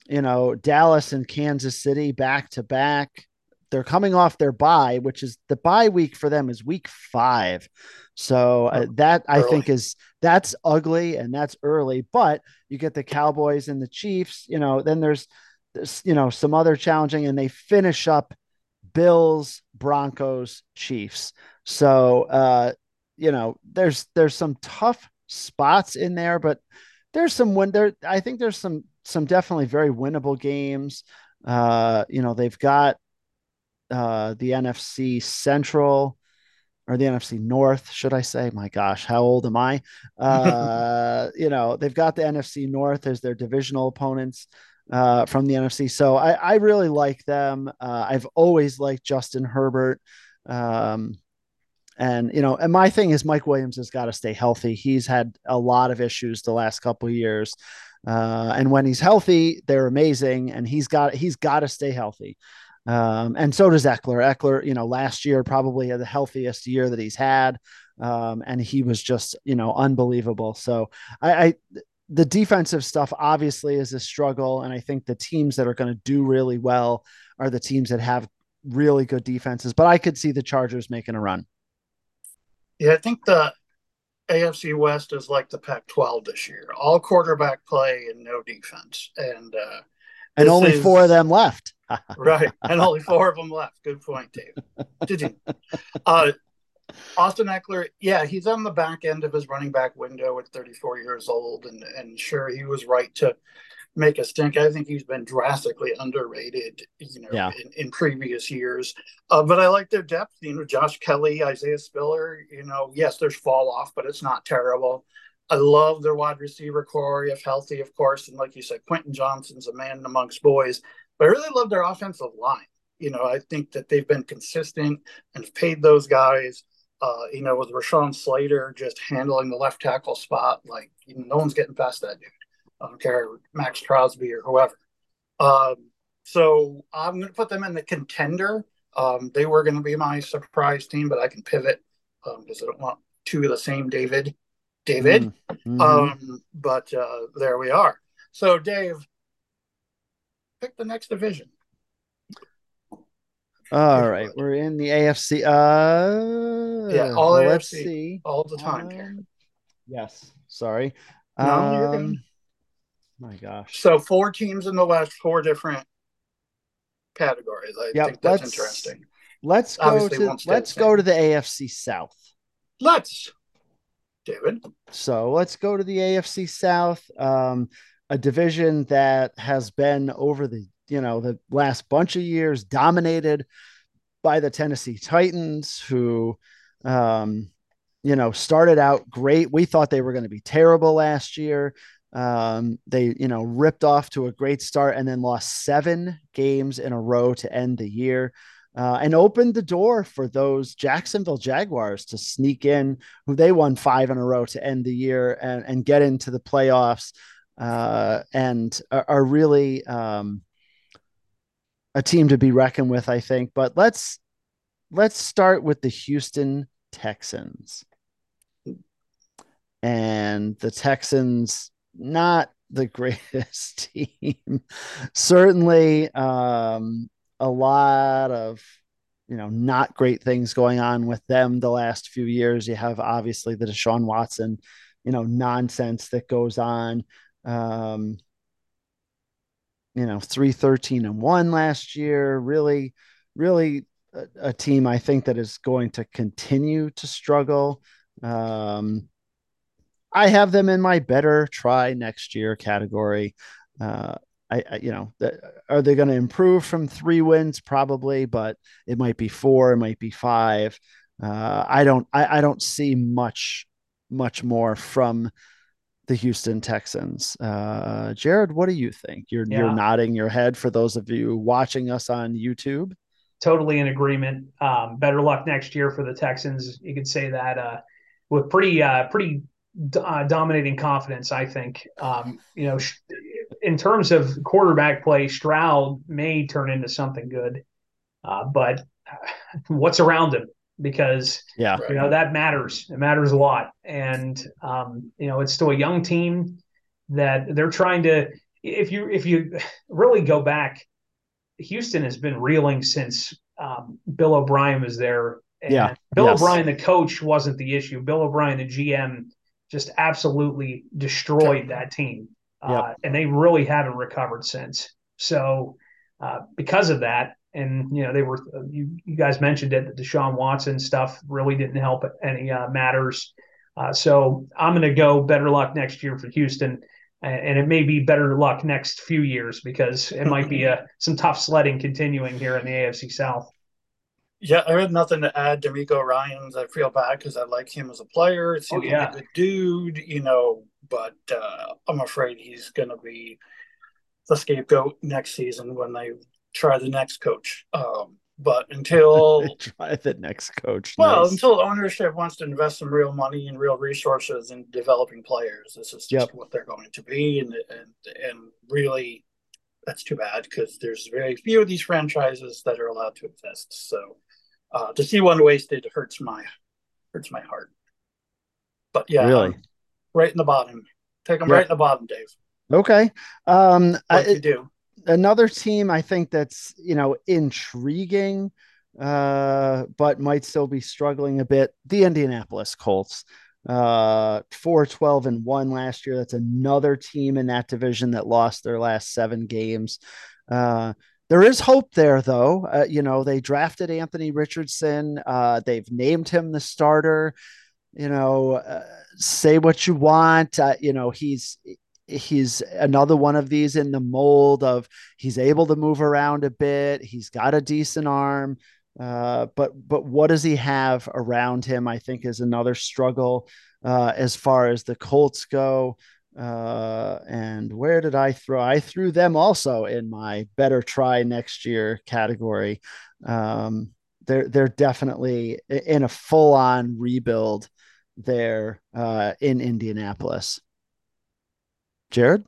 you know, Dallas and Kansas City back to back. They're coming off their bye, which is the bye week for them is week five. So uh, that I Early. think is that's ugly and that's early, but you get the Cowboys and the Chiefs, you know, then there's, there's you know, some other challenging and they finish up Bills, Broncos, Chiefs. So uh, you know, there's there's some tough spots in there, but there's some win there. I think there's some some definitely very winnable games. Uh, you know, they've got uh, the NFC Central or the NFC North, should I say? My gosh, how old am I? Uh, [laughs] you know, they've got the NFC North as their divisional opponents uh, from the NFC. So I, I really like them. Uh, I've always liked Justin Herbert. Um, and you know, and my thing is Mike Williams has got to stay healthy. He's had a lot of issues the last couple years. Uh, and when he's healthy, they're amazing. And he's got he's got to stay healthy. Um, and so does Ekeler. Ekeler, you know, last year probably had the healthiest year that he's had. Um, and he was just, you know, unbelievable. So I, I the defensive stuff obviously is a struggle. And I think the teams that are going to do really well are the teams that have really good defenses. But I could see the Chargers making a run. Yeah, I think the AFC West is like the Pac 12 this year all quarterback play and no defense. And, uh, and only is, four of them left. [laughs] right. And only four of them left. Good point, Dave. Did you? Uh, Austin Ekeler, yeah, he's on the back end of his running back window at 34 years old. And, and sure, he was right to make a stink. I think he's been drastically underrated, you know, yeah. in, in, previous years. Uh, but I like their depth. You know, Josh Kelley, Isaiah Spiller. You know, yes, there's fall off, but it's not terrible. I love their wide receiver corps, if healthy, of course. And like you said, Quentin Johnston's a man amongst boys. But I really love their offensive line. You know, I think that they've been consistent and paid those guys. Uh, you know, with Rashawn Slater just handling the left tackle spot, like you know, no one's getting past that dude. I don't care Maxx Crosby or whoever. Um, so I'm going to put them in the contender. Um, they were going to be my surprise team, but I can pivot because um, I don't want two of the same David. David. Mm-hmm. Um, but uh, there we are. So, Dave, pick the next division. All right, we're in the AFC. Uh, yeah, all AFC, let's see. all the time. Um, yes, sorry. No, um, my gosh. So four teams in the West, four different categories. I yep, think that's interesting. Let's go Obviously to let's go to the AFC South. Let's, David. So let's go to the AFC South, um, a division that has been over the you know the last bunch of years dominated by the Tennessee Titans, who um, you know started out great. We thought they were going to be terrible last year. Um, they, you know, ripped off to a great start and then lost seven games in a row to end the year. Uh, and opened the door for those Jacksonville Jaguars to sneak in, who they won five in a row to end the year and, and get into the playoffs, uh, and are, are really um, a team to be reckoned with, I think. But let's let's start with the Houston Texans, and the Texans not the [laughs] greatest team. Certainly, um, a lot of you know not great things going on with them the last few years. You have obviously the Deshaun Watson, you know, nonsense that goes on. Um, you know, three thirteen and one last year. Really, really a, a team I think that is going to continue to struggle. Um, I have them in my better try next year category. Uh, I, I, you know, that, are they going to improve from three wins? Probably, but it might be four, it might be five. Uh, I don't, I, I don't see much, much more from the Houston Texans. Uh, Jared, what do you think? You're yeah. you're nodding your head for those of you watching us on YouTube. Totally in agreement. Um, better luck next year for the Texans. You could say that uh, with pretty uh, pretty uh, dominating confidence. I think, um, you know, in terms of quarterback play, Stroud may turn into something good, uh, but [laughs] what's around him? Because yeah, you know that matters. It matters a lot, and um, you know it's still a young team that they're trying to. If you if you [laughs] really go back, Houston has been reeling since um, Bill O'Brien was there. And yeah, Bill yes. O'Brien, the coach, wasn't the issue. Bill O'Brien, the GM, just absolutely destroyed that team. Uh, yep. Uh, and they really haven't recovered since. So, uh, because of that, and you know, they were you, you guys mentioned it, the Deshaun Watson stuff really didn't help any uh, matters. Uh, so, I'm going to go better luck next year for Houston, and it may be better luck next few years because it might be a, [laughs] some tough sledding continuing here in the AFC South. Yeah, I have nothing to add. DeMeco Ryans, I feel bad because I like him as a player. It seems Oh, yeah. like a good dude, you know, but uh, I'm afraid he's going to be the scapegoat next season when they try the next coach. Um, but [laughs] until Try the next coach. well, Nice. until ownership wants to invest some real money and real resources in developing players, this is just Yep. what they're going to be, and and and really, that's too bad because there's very few of these franchises that are allowed to exist. So uh, to see one wasted hurts my hurts my heart. But yeah, Really? right in the bottom. Take them Yeah. right in the bottom, Dave. Okay. Um, Like I- you do. another team I think that's you know intriguing, uh, but might still be struggling a bit. The Indianapolis Colts, uh, four twelve and one last year. That's another team in that division that lost their last seven games. Uh, there is hope there, though. Uh, you know, they drafted Anthony Richardson. Uh, they've named him the starter. You know, uh, say what you want. Uh, you know, he's he's another one of these in the mold of he's able to move around a bit. He's got a decent arm. Uh, but but what does he have around him? I think is another struggle uh, as far as the Colts go. Uh, and where did I throw? I threw them also in my better try next year category. Um, they're they're definitely in a full on rebuild there uh, in Indianapolis. Jared?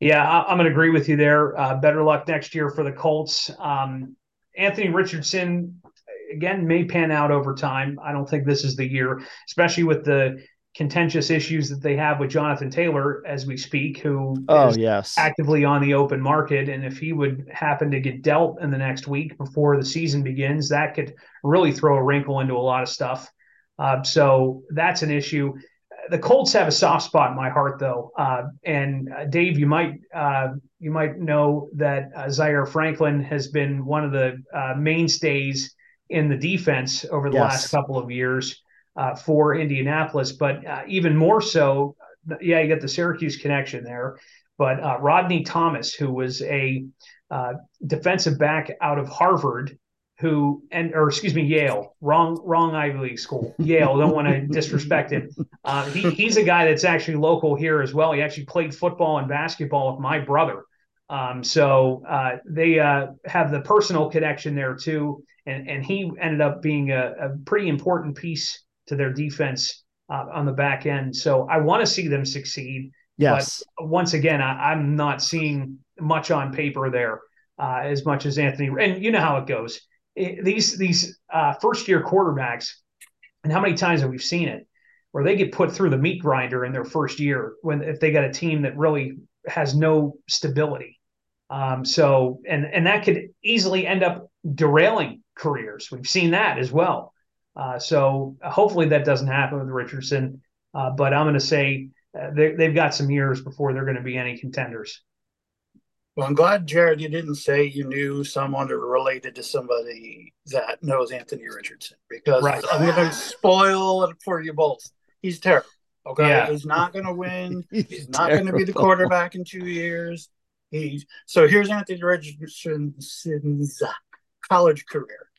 Yeah, I, am going to agree with you there. Uh, better luck next year for the Colts. Um, Anthony Richardson, again, may pan out over time. I don't think this is the year, especially with the contentious issues that they have with Jonathan Taylor as we speak, who Oh, is yes. actively on the open market. And if he would happen to get dealt in the next week before the season begins, that could really throw a wrinkle into a lot of stuff. Uh, so that's an issue. The Colts have a soft spot in my heart, though. Uh, and uh, Dave, you might uh, you might know that uh, Zaire Franklin has been one of the uh, mainstays in the defense over the Yes. last couple of years uh, for Indianapolis. But uh, even more so, yeah, you got the Syracuse connection there. But uh, Rodney Thomas, who was a uh, defensive back out of Harvard, who and or excuse me, Yale, wrong wrong Ivy League school, Yale. Don't want to [laughs] disrespect him. Uh, he, he's a guy that's actually local here as well. He actually played football and basketball with my brother. Um, so uh, they uh, have the personal connection there too, and and he ended up being a, a pretty important piece to their defense uh, on the back end. So I want to see them succeed. Yes. Once again, I, I'm not seeing much on paper there uh, as much as Anthony. And you know how it goes. It- these these uh, first year quarterbacks, and how many times have we seen it where they get put through the meat grinder in their first year when if they got a team that really has no stability. Um, so and and that could easily end up derailing careers. We've seen that as well. Uh, so hopefully that doesn't happen with Richardson. Uh, but I'm going to say uh, they, they've got some years before they're going to be any contenders. Well, I'm glad, Jared, you didn't say you knew someone or related to somebody that knows Anthony Richardson because Right. I'm going to spoil it for you both. He's terrible. Okay. Yeah. He's not going to win. [laughs] He's He's not going to be the quarterback in two years. He's so here's Anthony Richardson's college career.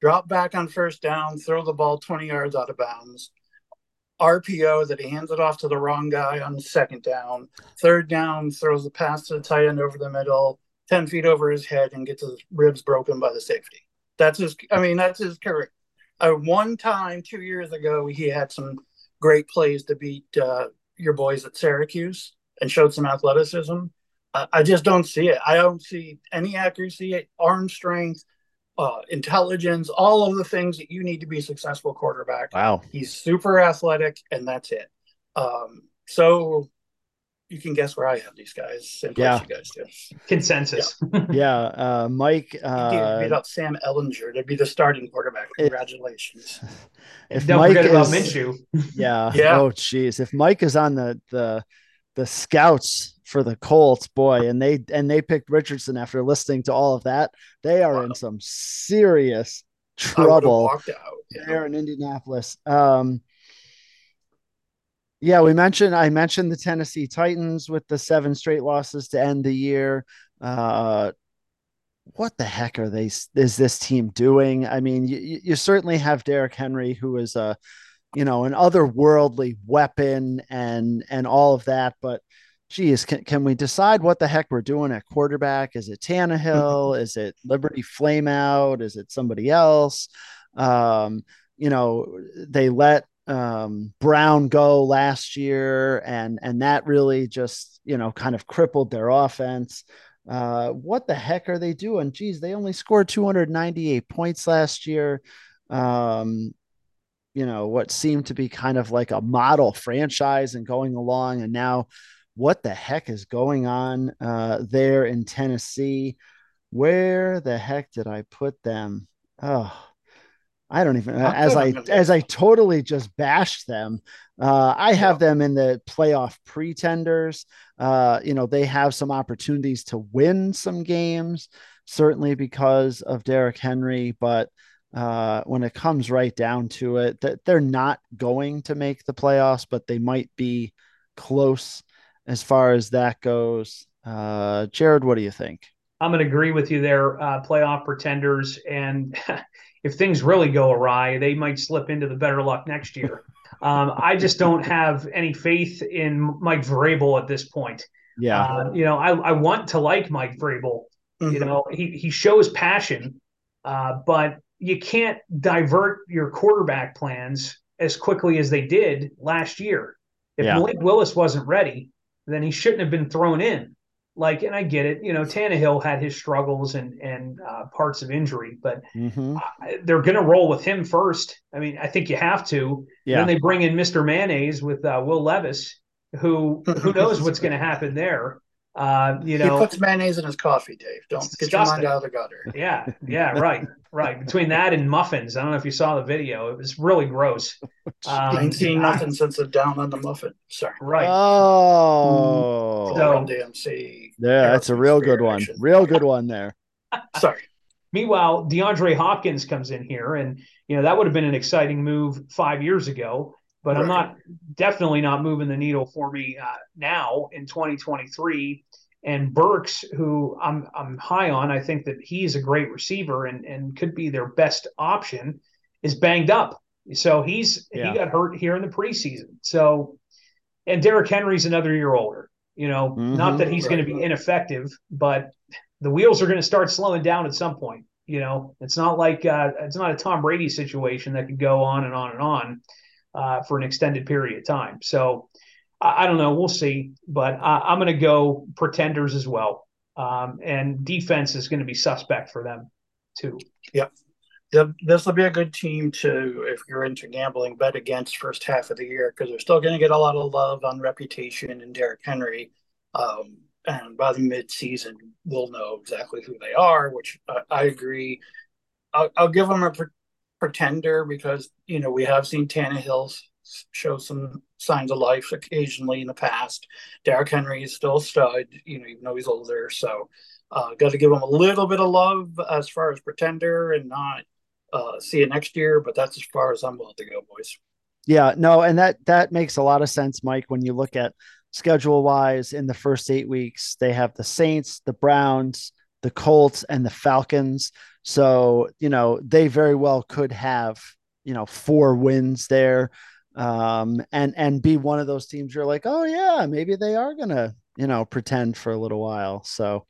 Drop back on first down, throw the ball 20 yards out of bounds. RPO that he hands it off to the wrong guy on second down. Third down, throws the pass to the tight end over the middle, 10 feet over his head, and gets his ribs broken by the safety. That's his, I mean, that's his career. Uh, one time, two years ago, he had some great plays to beat uh, your boys at Syracuse and showed some athleticism. I, I just don't see it. I don't see any accuracy, arm strength, uh, intelligence, all of the things that you need to be a successful quarterback. Wow. He's super athletic, and that's it. Um, so you can guess where I have these guys. Same place Yeah. you guys do. Consensus. [laughs] Yeah. Uh, Mike, He beat uh, out Sam Ehlinger to be the starting quarterback. Congratulations. if Don't Mike forget about is, Minshew. yeah. [laughs] Yeah. Oh, geez. If Mike is on the, the, the scouts for the Colts, boy, and they, and they picked Richardson after listening to all of that, they are in some serious trouble. walked out. you know. there in Indianapolis. Um, yeah, we mentioned I mentioned the Tennessee Titans with the seven straight losses to end the year. Uh, what the heck are they? Is this team doing? I mean, you, you certainly have Derrick Henry, who is a, you know, an otherworldly weapon and and all of that, but geez, can, can we decide what the heck we're doing at quarterback? Is it Tannehill? Is it Liberty Flameout? Is it somebody else? Um, you know, they let um, Brown go last year, and and that really just you know kind of crippled their offense. Uh, what the heck are they doing? Geez, they only scored 298 points last year. Um, you know what seemed to be kind of like a model franchise and going along, and now what the heck is going on uh, there in Tennessee? Where the heck did I put them? Oh, I don't even as I as I totally just bashed them. Uh, I have them in the playoff pretenders. Uh, you know, they have some opportunities to win some games, certainly because of Derrick Henry. But uh, when it comes right down to it, that they're not going to make the playoffs, but they might be close as far as that goes. Uh, Jared, what do you think? I'm going to agree with you there. Uh, playoff pretenders, and [laughs] if things really go awry, they might slip into the better luck next year. Um, I just don't have any faith in Mike Vrabel at this point. Yeah, uh, you know, I, I want to like Mike Vrabel. Mm-hmm. You know, he he shows passion, uh, but you can't divert your quarterback plans as quickly as they did last year. If yeah. Malik Willis wasn't ready, then he shouldn't have been thrown in. Like, and I get it. You know, Tannehill had his struggles and and uh, parts of injury, but mm-hmm. uh, they're going to roll with him first. I mean, I think you have to. Yeah. Then they bring in Mr. Mayonnaise with uh, Will Levis, who who [laughs] knows what's going to happen there. Uh, you know, he puts mayonnaise in his coffee, Dave. Don't get disgusting. your mind out of the gutter. [laughs] Yeah, yeah, right, right. Between that and muffins, I don't know if you saw the video. It was really gross. [laughs] Um, I ain't seen nothing since the down on the muffin. Sorry. Right. Oh. So, DMC. Yeah, that's a real good one. Real good one there. [laughs] Sorry. Meanwhile, DeAndre Hopkins comes in here, and you know that would have been an exciting move five years ago but right. I'm not definitely not moving the needle for me uh, now in 2023. And Burks, who I'm I'm high on, I think that he's a great receiver and and could be their best option, is banged up. So he's yeah. he got hurt here in the preseason. So, and Derrick Henry's another year older. You know, mm-hmm. not that he's right. going to be ineffective, but the wheels are going to start slowing down at some point. You know, it's not like uh, it's not a Tom Brady situation that could go on and on and on uh, for an extended period of time. So I, I don't know. We'll see. But I, am going to go pretenders as well. Um, and defense is going to be suspect for them too. Yep. This will be a good team to, if you're into gambling, bet against first half of the year because they're still going to get a lot of love on reputation and Derrick Henry. Um, and by the mid-season, we'll know exactly who they are, which I, I agree. I'll, I'll, give them a pretender because you know we have seen Tannehill show some signs of life occasionally in the past. Derrick Henry is still a stud, you know, even though he's older. So, uh, got to give him a little bit of love as far as pretender and not uh, see it next year. But that's as far as I'm willing to go, boys. Yeah, no, and that that makes a lot of sense, Mike. When you look at schedule wise in the first eight weeks, they have the Saints, the Browns, the Colts, and the Falcons. So, you know, they very well could have, you know, four wins there. Um, and and be one of those teams you're like, oh yeah, maybe they are gonna, you know, pretend for a little while. So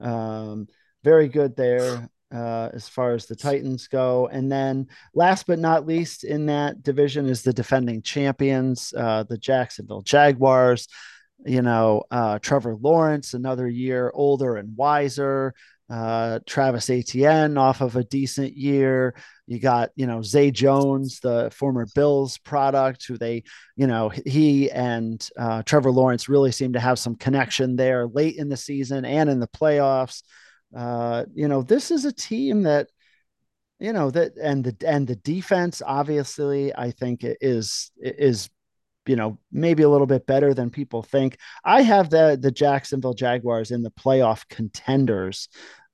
um, very good there uh, as far as the Titans go. And then last but not least in that division is the defending champions, uh, the Jacksonville Jaguars. You know, uh, Trevor Lawrence, another year older and wiser uh, Travis Etienne off of a decent year. You got, you know, Zay Jones, the former Bills product, who they, you know, he and uh, Trevor Lawrence really seem to have some connection there late in the season and in the playoffs. Uh, you know, this is a team that, you know, that and the and the defense obviously I think is is you know maybe a little bit better than people think. I have the the Jacksonville Jaguars in the playoff contenders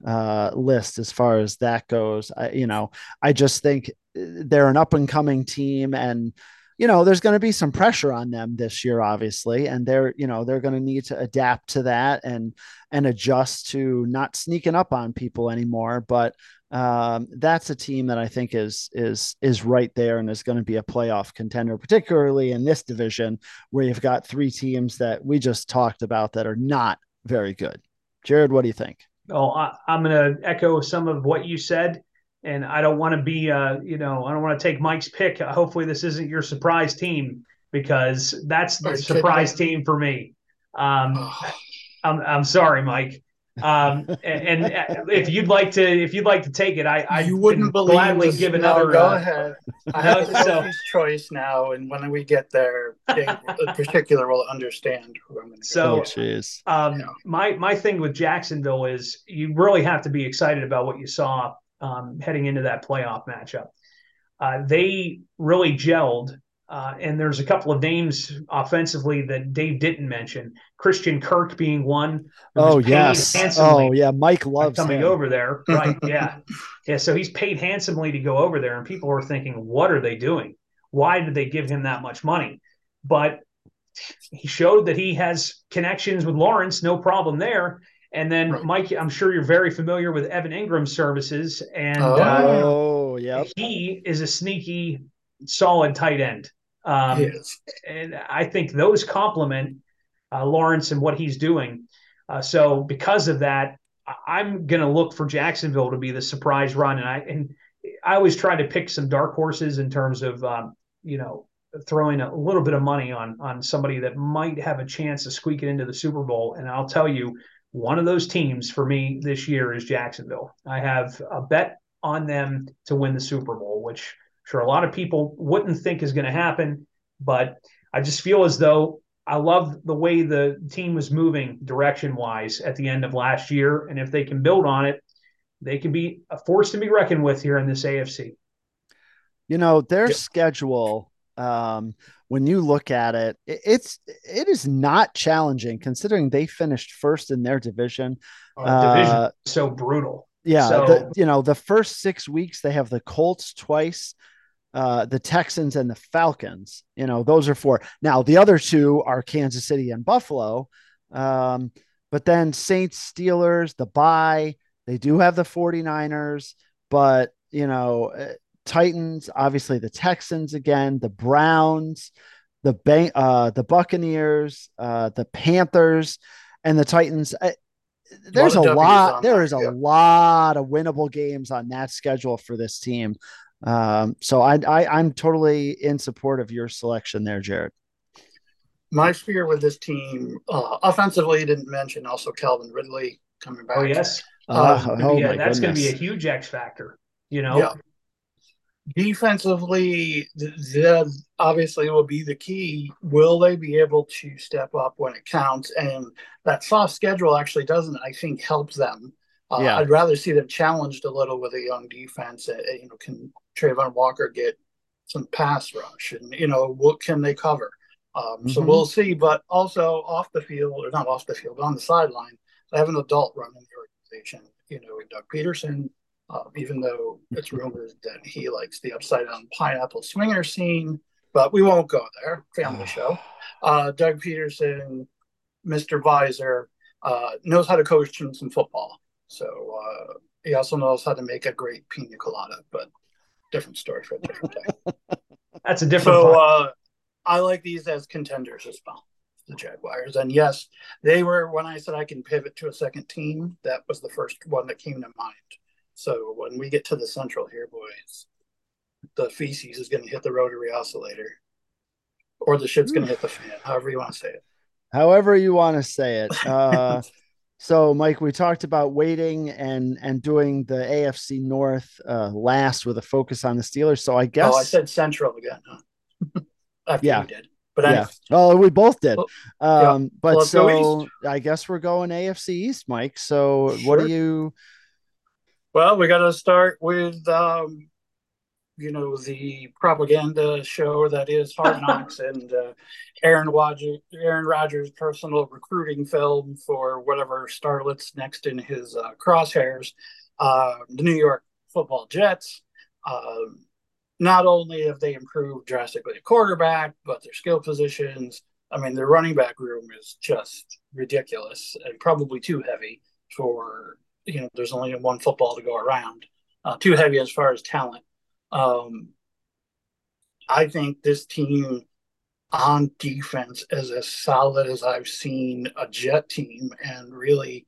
uh, list as far as that goes. I, you know, I just think they're an up and coming team, and you know, there's going to be some pressure on them this year, obviously, and they're, you know, they're going to need to adapt to that and and adjust to not sneaking up on people anymore. But um, that's a team that I think is is is right there and is going to be a playoff contender, particularly in this division where you've got three teams that we just talked about that are not very good. Jared, what do you think? Oh, I, am going to echo some of what you said and I don't want to be, uh, you know, I don't want to take Mike's pick. Hopefully, this isn't your surprise team because that's the surprise team for me. Um, oh. I'm, I'm sorry, Mike. Um, and, and, if you'd like to, if you'd like to take it, I, I you wouldn't believe gladly this. give another. Go uh, ahead. [laughs] I have so, choice now, and when we get there, in particular will understand who I'm going to. So, oh, um, yeah. my my thing with Jacksonville is you really have to be excited about what you saw um, heading into that playoff matchup. Uh, they really gelled, uh, and there's a couple of names offensively that Dave didn't mention. Christian Kirk being one. Oh yes. Oh yeah. Mike loves coming him. over there. [laughs] Right. yeah. Yeah. So he's paid handsomely to go over there, and people are thinking, what are they doing? Why did they give him that much money? But he showed that he has connections with Lawrence, no problem there. And then, right. Mike, I'm sure you're very familiar with Evan Engram's services, and oh, uh, yeah, he is a sneaky, solid tight end. Um, yes. And I think those complement uh, Lawrence and what he's doing. Uh, so, because of that, I'm going to look for Jacksonville to be the surprise run, and I and I always try to pick some dark horses in terms of um, you know throwing a little bit of money on on somebody that might have a chance to squeak it into the Super Bowl. And I'll tell you, one of those teams for me this year is Jacksonville. I have a bet on them to win the Super Bowl, which sure a lot of people wouldn't think is going to happen, but I just feel as though I love the way the team was moving direction wise at the end of last year. And if they can build on it, they can be a force to be reckoned with here in this AFC. You know, their yep. schedule um, when you look at it, it's it is not challenging considering they finished first in their division. Uh, division uh, so brutal. Yeah, so, the, you know the first six weeks they have the Colts twice, uh, the Texans and the Falcons. You know those are four. Now the other two are Kansas City and Buffalo, um, but then Saints, Steelers, the bye. They do have the 49ers, but you know Titans, obviously the Texans again, the Browns, the bank, uh, the Buccaneers, uh, the Panthers, and the Titans. Uh, there's a lot. A lot there is a yeah. lot of winnable games on that schedule for this team. Um, so I, I I'm totally in support of your selection there, Jared. My fear with this team, uh, offensively, didn't mention also Calvin Ridley coming back. Oh yes, uh, oh, yeah, that's going to be a huge X factor. You know, yeah defensively, that obviously will be the key. Will they be able to step up when it counts? And that soft schedule actually doesn't, I think, help them. Uh, yeah. I'd rather see them challenged a little with a young defense. Uh, you know, can Travon Walker get some pass rush, and you know, what can they cover? Um, mm-hmm. So we'll see. But also off the field, or not off the field, on the sideline, I have an adult running the organization. You know, Doug Pederson. uh, even though it's rumored that he likes the upside down pineapple swinger scene. But we won't go there. Family [sighs] show. Uh, Doug Pederson, Mr. Visor, uh, knows how to coach some football. So uh, he also knows how to make a great pina colada, but different story for a different day. [laughs] That's a different. So uh, I like these as contenders as well the Jaguars. And yes, they were when I said I can pivot to a second team, that was the first one that came to mind. So when we get to the central here, boys, the feces is going to hit the rotary oscillator, or the shit's going to hit the fan. However you want to say it. However you want to say it. Uh, [laughs] so, Mike, we talked about waiting and and doing the AFC North uh, last with a focus on the Steelers. So I guess. Oh, I said Central again. Huh? [laughs] Yeah. did. But yeah. Oh, we both did. Um, yeah. but well, so I guess we're going AFC East, Mike. So sure. what do you well, we got to start with, um, you know, the propaganda show that is Hard [laughs] Knocks and uh, Aaron Rodgers, Aaron Rodgers' personal recruiting film for whatever starlet's next in his uh, crosshairs. Uh, the New York Football Jets. Um, not only have they improved drastically at quarterback, but their skill positions. I mean, their running back room is just ridiculous and probably too heavy for you know. There's only one football to go around. Uh, too heavy as far as talent. Um, I think this team on defense is as solid as I've seen a Jet team and really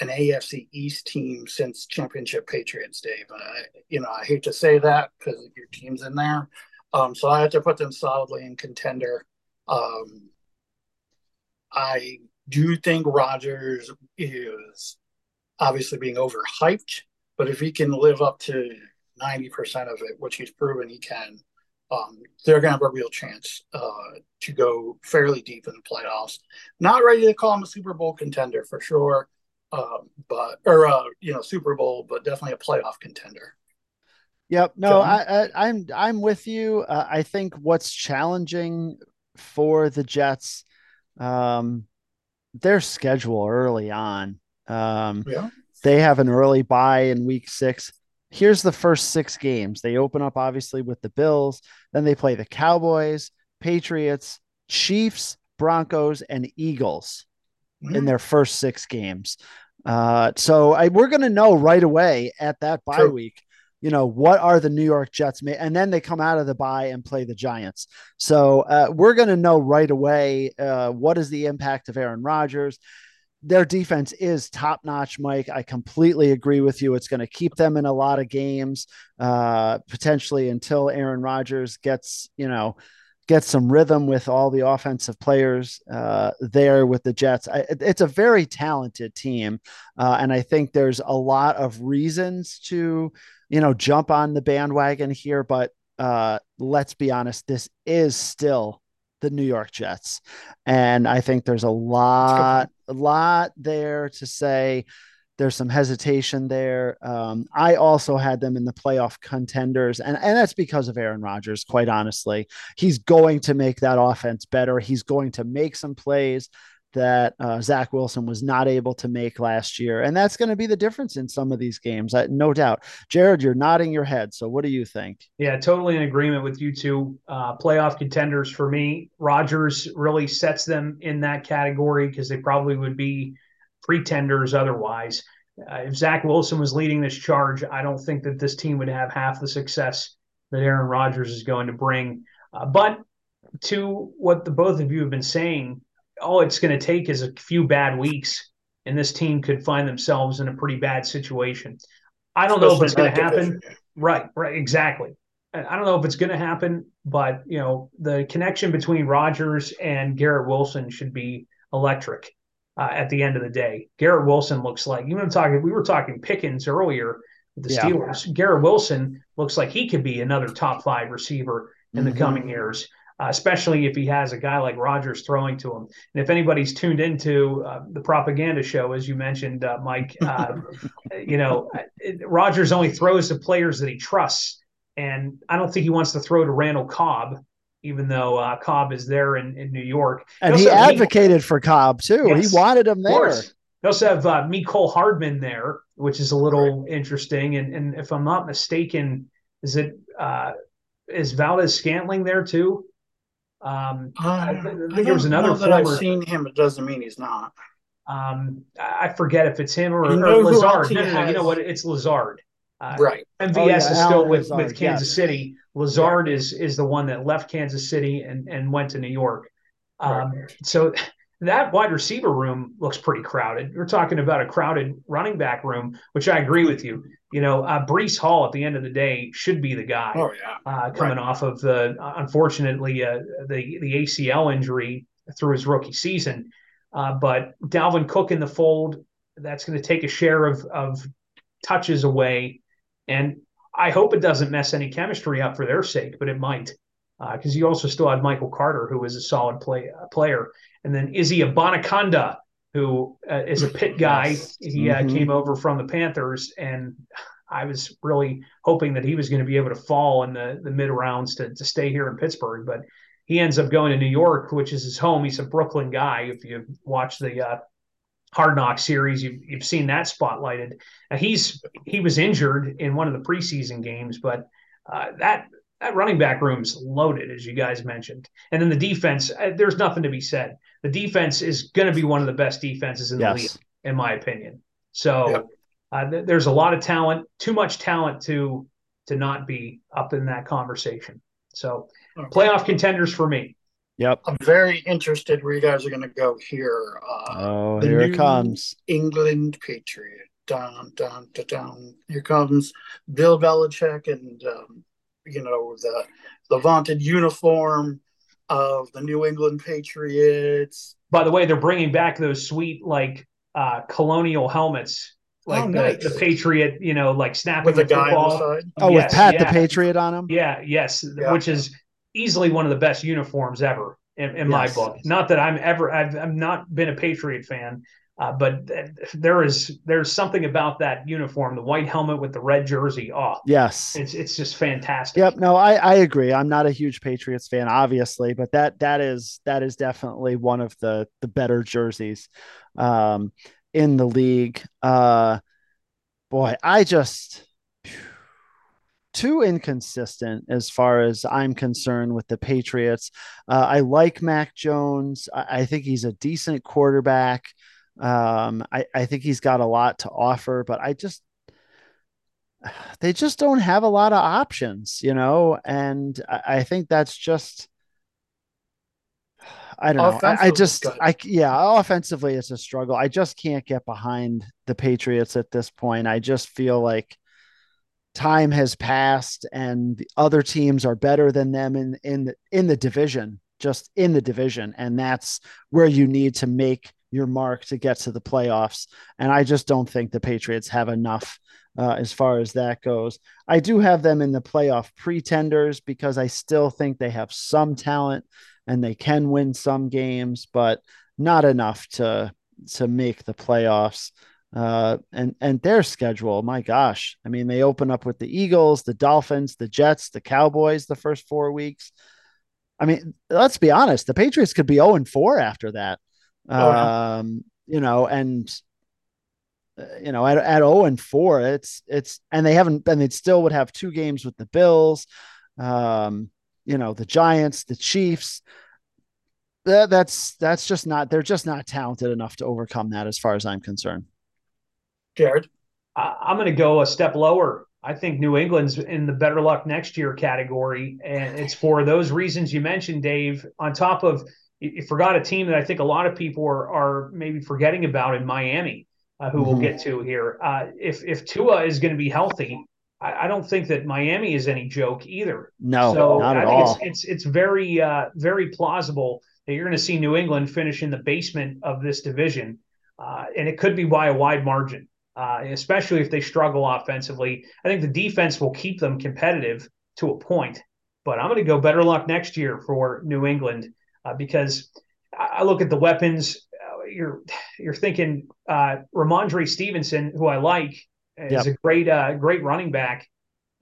an AFC East team since championship Patriots, Dave. I, you know, I hate to say that because your team's in there. Um, so I have to put them solidly in contender. Um, I do think Rodgers is obviously being overhyped, but if he can live up to 90% of it, which he's proven he can, um, they're going to have a real chance uh, to go fairly deep in the playoffs. Not ready to call him a Super Bowl contender for sure, um, but or uh, you know Super Bowl, but definitely a playoff contender. Yep. No, I, I, I'm, I'm with you. Uh, I think what's challenging for the Jets, um, their schedule early on. Um, yeah. They have an early bye in Week Six. Here's the first six games. They open up obviously with the Bills, then they play the Cowboys, Patriots, Chiefs, Broncos, and Eagles mm-hmm. in their first six games. Uh, so I, we're going to know right away at that bye True. week, you know, what are the New York Jets, ma- and then they come out of the bye and play the Giants. So uh, we're going to know right away uh, what is the impact of Aaron Rodgers. Their defense is top notch, Mike. I completely agree with you. It's going to keep them in a lot of games, uh, potentially until Aaron Rodgers gets, you know, gets some rhythm with all the offensive players uh, there with the Jets. I, it's a very talented team, uh, and I think there's a lot of reasons to, you know, jump on the bandwagon here. But uh, let's be honest, this is still the New York Jets, and I think there's a lot, a lot there to say. There's some hesitation there. Um, I also had them in the playoff contenders, and, and that's because of Aaron Rodgers, quite honestly. He's going to make that offense better. He's going to make some plays that uh, Zach Wilson was not able to make last year. And that's going to be the difference in some of these games, no doubt. Jared, you're nodding your head. So what do you think? Yeah, totally in agreement with you two. Uh, playoff contenders for me. Rodgers really sets them in that category because they probably would be pretenders otherwise. Uh, if Zach Wilson was leading this charge, I don't think that this team would have half the success that Aaron Rodgers is going to bring. Uh, but to what the both of you have been saying, all it's going to take is a few bad weeks, and this team could find themselves in a pretty bad situation. I don't know if it's going to happen. Right, right, exactly. I don't know if it's going to happen, but you know the connection between Rodgers and Garrett Wilson should be electric uh, at the end of the day. Garrett Wilson looks like even talking. We were talking Pickens earlier with the yeah. Steelers. Garrett Wilson looks like he could be another top five receiver in mm-hmm. the coming years. Uh, especially if he has a guy like Rodgers throwing to him. And if anybody's tuned into uh, the propaganda show, as you mentioned, uh, Mike, uh, [laughs] you know, Rodgers only throws to players that he trusts. And I don't think he wants to throw to Randall Cobb even though uh, Cobb is there in, in New York. And he advocated for Cobb too. Yes, he wanted him there. They also have uh, Mecole Hardman there, which is a little right. interesting. And, and if I'm not mistaken, is it uh, is Valdes-Scantling there too? Um, uh, I, th- I, think there was another that I've seen him. It doesn't mean he's not. Um, I forget if it's him or, you know or Lazard. No, no, no, you know what? It's Lazard. Uh, right. MVS oh, yeah, is still with, Lazard, with Kansas yes. City. Lazard yeah. is is the one that left Kansas City and, and went to New York. Um, right. So that wide receiver room looks pretty crowded. We're talking about a crowded running back room, which I agree with you. You know, uh, Breece Hall at the end of the day should be the guy. Oh yeah, uh, coming right. off of the unfortunately uh, the the ACL injury through his rookie season. Uh, but Dalvin Cook in the fold, that's going to take a share of of touches away and I hope it doesn't mess any chemistry up for their sake, but it might. Because uh, you also still had Michael Carter, who is a solid play, uh, player. And then Izzy Abanikanda, who uh, is a pit guy. Yes. He uh, mm-hmm. came over from the Panthers, and I was really hoping that he was going to be able to fall in the, the mid rounds to, to stay here in Pittsburgh. But he ends up going to New York, which is his home. He's a Brooklyn guy. If you watch the uh, Hard Knock series. You've, you've seen that spotlighted. Uh, he's he was injured in one of the preseason games, but uh, that that running back room's loaded, as you guys mentioned. And then the defense, uh, there's nothing to be said. The defense is going to be one of the best defenses in the yes. league, in my opinion. So yep. uh, th- there's a lot of talent, too much talent to to not be up in that conversation. So okay. playoff contenders for me. Yep. I'm very interested where you guys are going to go here. Uh, oh, here it comes. England Patriot. Dun, down, dun, dun. Here comes Bill Belichick and um, you know the the vaunted uniform of the New England Patriots. By the way, they're bringing back those sweet like uh, colonial helmets, like oh, nice. the, the Patriot, you know, like snapping with the, the guy on the side. Oh, yes, with Pat yeah. the Patriot on him. Yeah, yes, yeah. which is easily one of the best uniforms ever in, in yes. my book. Not that I'm ever I've, I've not been a Patriot fan, uh, but there is there's something about that uniform, the white helmet with the red jersey. Oh, yes, it's it's just fantastic. Yep. No, I I agree. I'm not a huge Patriots fan, obviously, but that that is that is definitely one of the the better jerseys um, in the league. Uh, boy, I just too inconsistent as far as I'm concerned with the Patriots. Uh, I like Mac Jones. I, I, think he's a decent quarterback. Um, I, I think he's got a lot to offer, but I just [sighs] they just don't have a lot of options, you know, and I, I think that's just [sighs] I don't know. I, I just I yeah, offensively it's a struggle. I just can't get behind the Patriots at this point. I just feel like time has passed and the other teams are better than them in in the, in the division, just in the division, and that's where you need to make your mark to get to the playoffs. And I just don't think the Patriots have enough uh, as far as that goes. I do have them in the playoff pretenders because I still think they have some talent and they can win some games, but not enough to to make the playoffs. Uh, and and their schedule, my gosh, I mean, they open up with the Eagles, the Dolphins, the Jets, the Cowboys the first four weeks. I mean, let's be honest, the Patriots could be 0 and 4 after that. Oh, um, you know, and uh, you know, at, at 0 and 4, it's it's and they haven't and they still would have two games with the Bills, um, you know, the Giants, the Chiefs. That, that's that's just not they're just not talented enough to overcome that as far as I'm concerned. Jared. I'm going to go a step lower. I think New England's in the better luck next year category. And it's for those reasons you mentioned, Dave, on top of you forgot a team that I think a lot of people are, are maybe forgetting about in Miami, uh, who mm-hmm. we'll get to here. Uh, if if Tua is going to be healthy, I, I, don't think that Miami is any joke either. No, so not at I think all. It's, it's it's very uh, very plausible that you're going to see New England finish in the basement of this division, uh, and it could be by a wide margin. Uh, especially if they struggle offensively, I think the defense will keep them competitive to a point. But I'm going to go better luck next year for New England uh, because I look at the weapons. Uh, you're you're thinking uh, Rhamondre Stevenson, who I like, is yep. a great uh, great running back.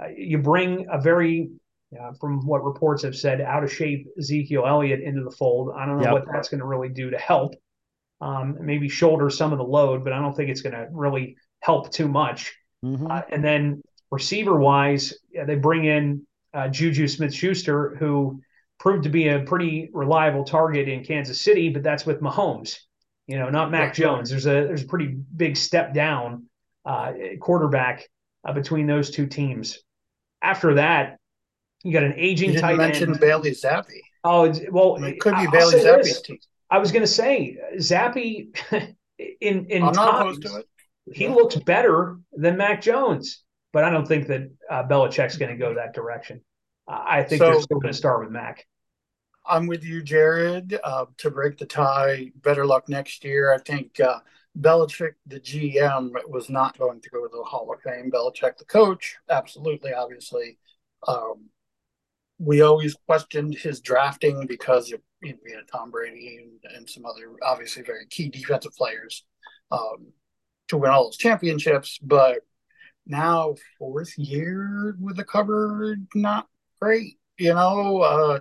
Uh, you bring a very uh, from what reports have said, out of shape Ezekiel Elliott into the fold. I don't know yep. what that's going to really do to help. Um, maybe shoulder some of the load, but I don't think it's going to really help too much. Mm-hmm. Uh, and then receiver wise, yeah, they bring in uh, JuJu Smith-Schuster, who proved to be a pretty reliable target in Kansas City, but that's with Mahomes, you know, not Mac Jones. There's a there's a pretty big step down uh, quarterback uh, between those two teams. After that, you got an aging you tight mention end. Bailey Zappe. Oh well, it could be I'll Bailey Zappe's team. I was going to say Zappe [laughs] in in I'm times, he yeah. looks better than Mac Jones, but I don't think that uh, Belichick's going to go that direction. I think so, they're still going to start with Mac. I'm with you, Jared. Uh, to break the tie, better luck next year. I think uh, Belichick, the GM, was not going to go to the Hall of Fame. Belichick, the coach, absolutely, obviously. Um, we always questioned his drafting because you know, we had Tom Brady and, and, some other obviously very key defensive players um, to win all those championships. But now, fourth year with the cover, not great. You know, uh,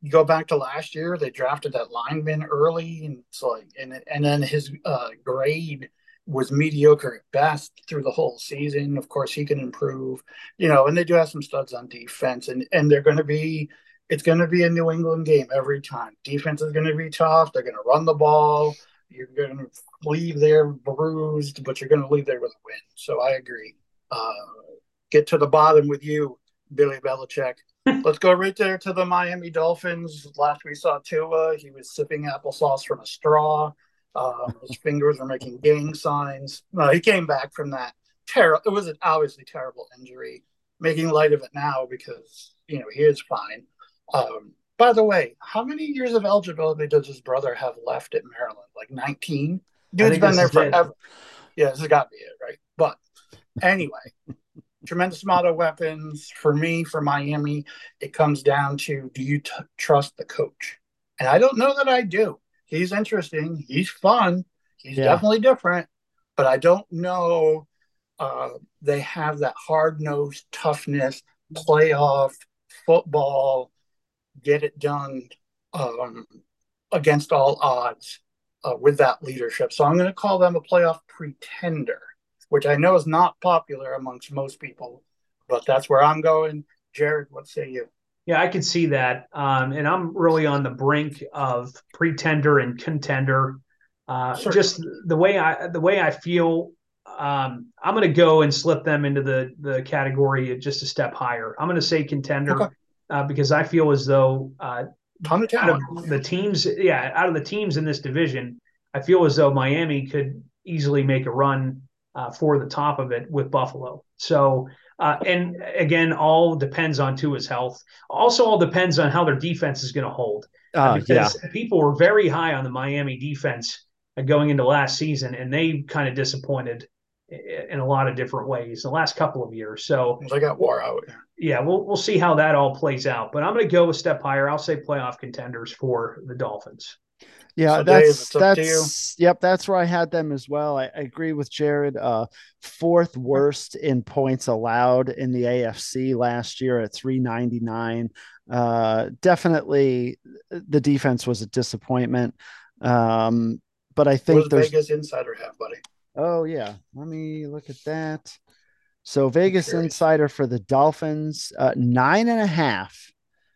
you go back to last year, they drafted that lineman early, and so like, and and then his uh, grade was mediocre at best through the whole season. Of course, he can improve, you know, and they do have some studs on defense, and and they're going to be. It's going to be a New England game every time. Defense is going to be tough. They're going to run the ball. You're going to leave there bruised, but you're going to leave there with a win. So I agree. Uh, get to the bottom with you, Billy Belichick. Let's go right there to the Miami Dolphins. Last we saw Tua, he was sipping applesauce from a straw. Uh, [laughs] his fingers were making gang signs. No, he came back from that terrible. It was an obviously terrible injury. Making light of it now because you know he is fine. Um, by the way, how many years of eligibility does his brother have left at Maryland? Like nineteen. Dude's been there forever. It. Yeah, this has got to be it, right? But anyway, tremendous amount of weapons. For me, for Miami, it comes down to do you t- trust the coach? And I don't know that I do. He's interesting. He's fun. He's yeah. definitely different, but I don't know. Uh, they have that hard nosed toughness, playoff football, get it done um, against all odds uh, with that leadership. So I'm going to call them a playoff pretender which I know is not popular amongst most people, but that's where I'm going. Jared, what say you? Yeah, I can see that. Um, and I'm really on the brink of pretender and contender. Uh, sure. Just the way I the way I feel, um, I'm going to go and slip them into the the category just a step higher. I'm going to say contender okay. uh, because I feel as though uh, out of the teams, yeah, out of the teams in this division, I feel as though Miami could easily make a run uh, for the top of it with Buffalo. So, uh, and again, all depends on Tua's health. Also, all depends on how their defense is going to hold. Uh, because yeah. people were very high on the Miami defense uh, going into last season, and they kind of disappointed in a lot of different ways the last couple of years. So they got wore out. Yeah, we'll we'll see how that all plays out. But I'm going to go a step higher. I'll say playoff contenders for the Dolphins. Yeah, so that's Dave, that's yep, that's where I had them as well. I, I agree with Jared. Uh, fourth worst in points allowed in the AFC last year at 399. Uh, definitely the defense was a disappointment. Um, but I think what does Vegas Insider have, buddy? Oh yeah, let me look at that. So Vegas Insider for the Dolphins, uh, nine and a half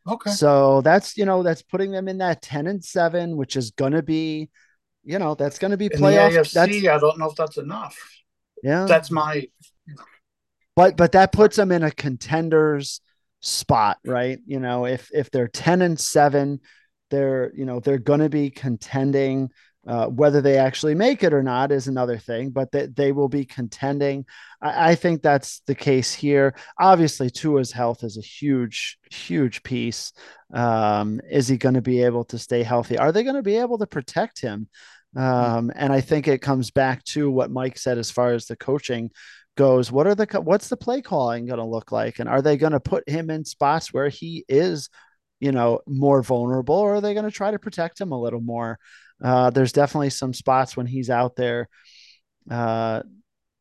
Okay. So that's you know that's putting them in that ten and seven, which is going to be, you know, that's going to be playoff. AFC, that's, I don't know if that's enough. Yeah, that's my. But but that puts them in a contenders spot, right? You know, if if they're ten and seven, they're you know they're going to be contending uh, whether they actually make it or not is another thing, but that they, they will be contending. I, I, think that's the case here. Obviously, Tua's health is a huge, huge piece. Um, is he going to be able to stay healthy? Are they going to be able to protect him? Um, and I think it comes back to what Mike said as far as the coaching goes. What are the what's the play calling going to look like, and are they going to put him in spots where he is? You know, more vulnerable, or are they going to try to protect him a little more? Uh, there's definitely some spots when he's out there uh,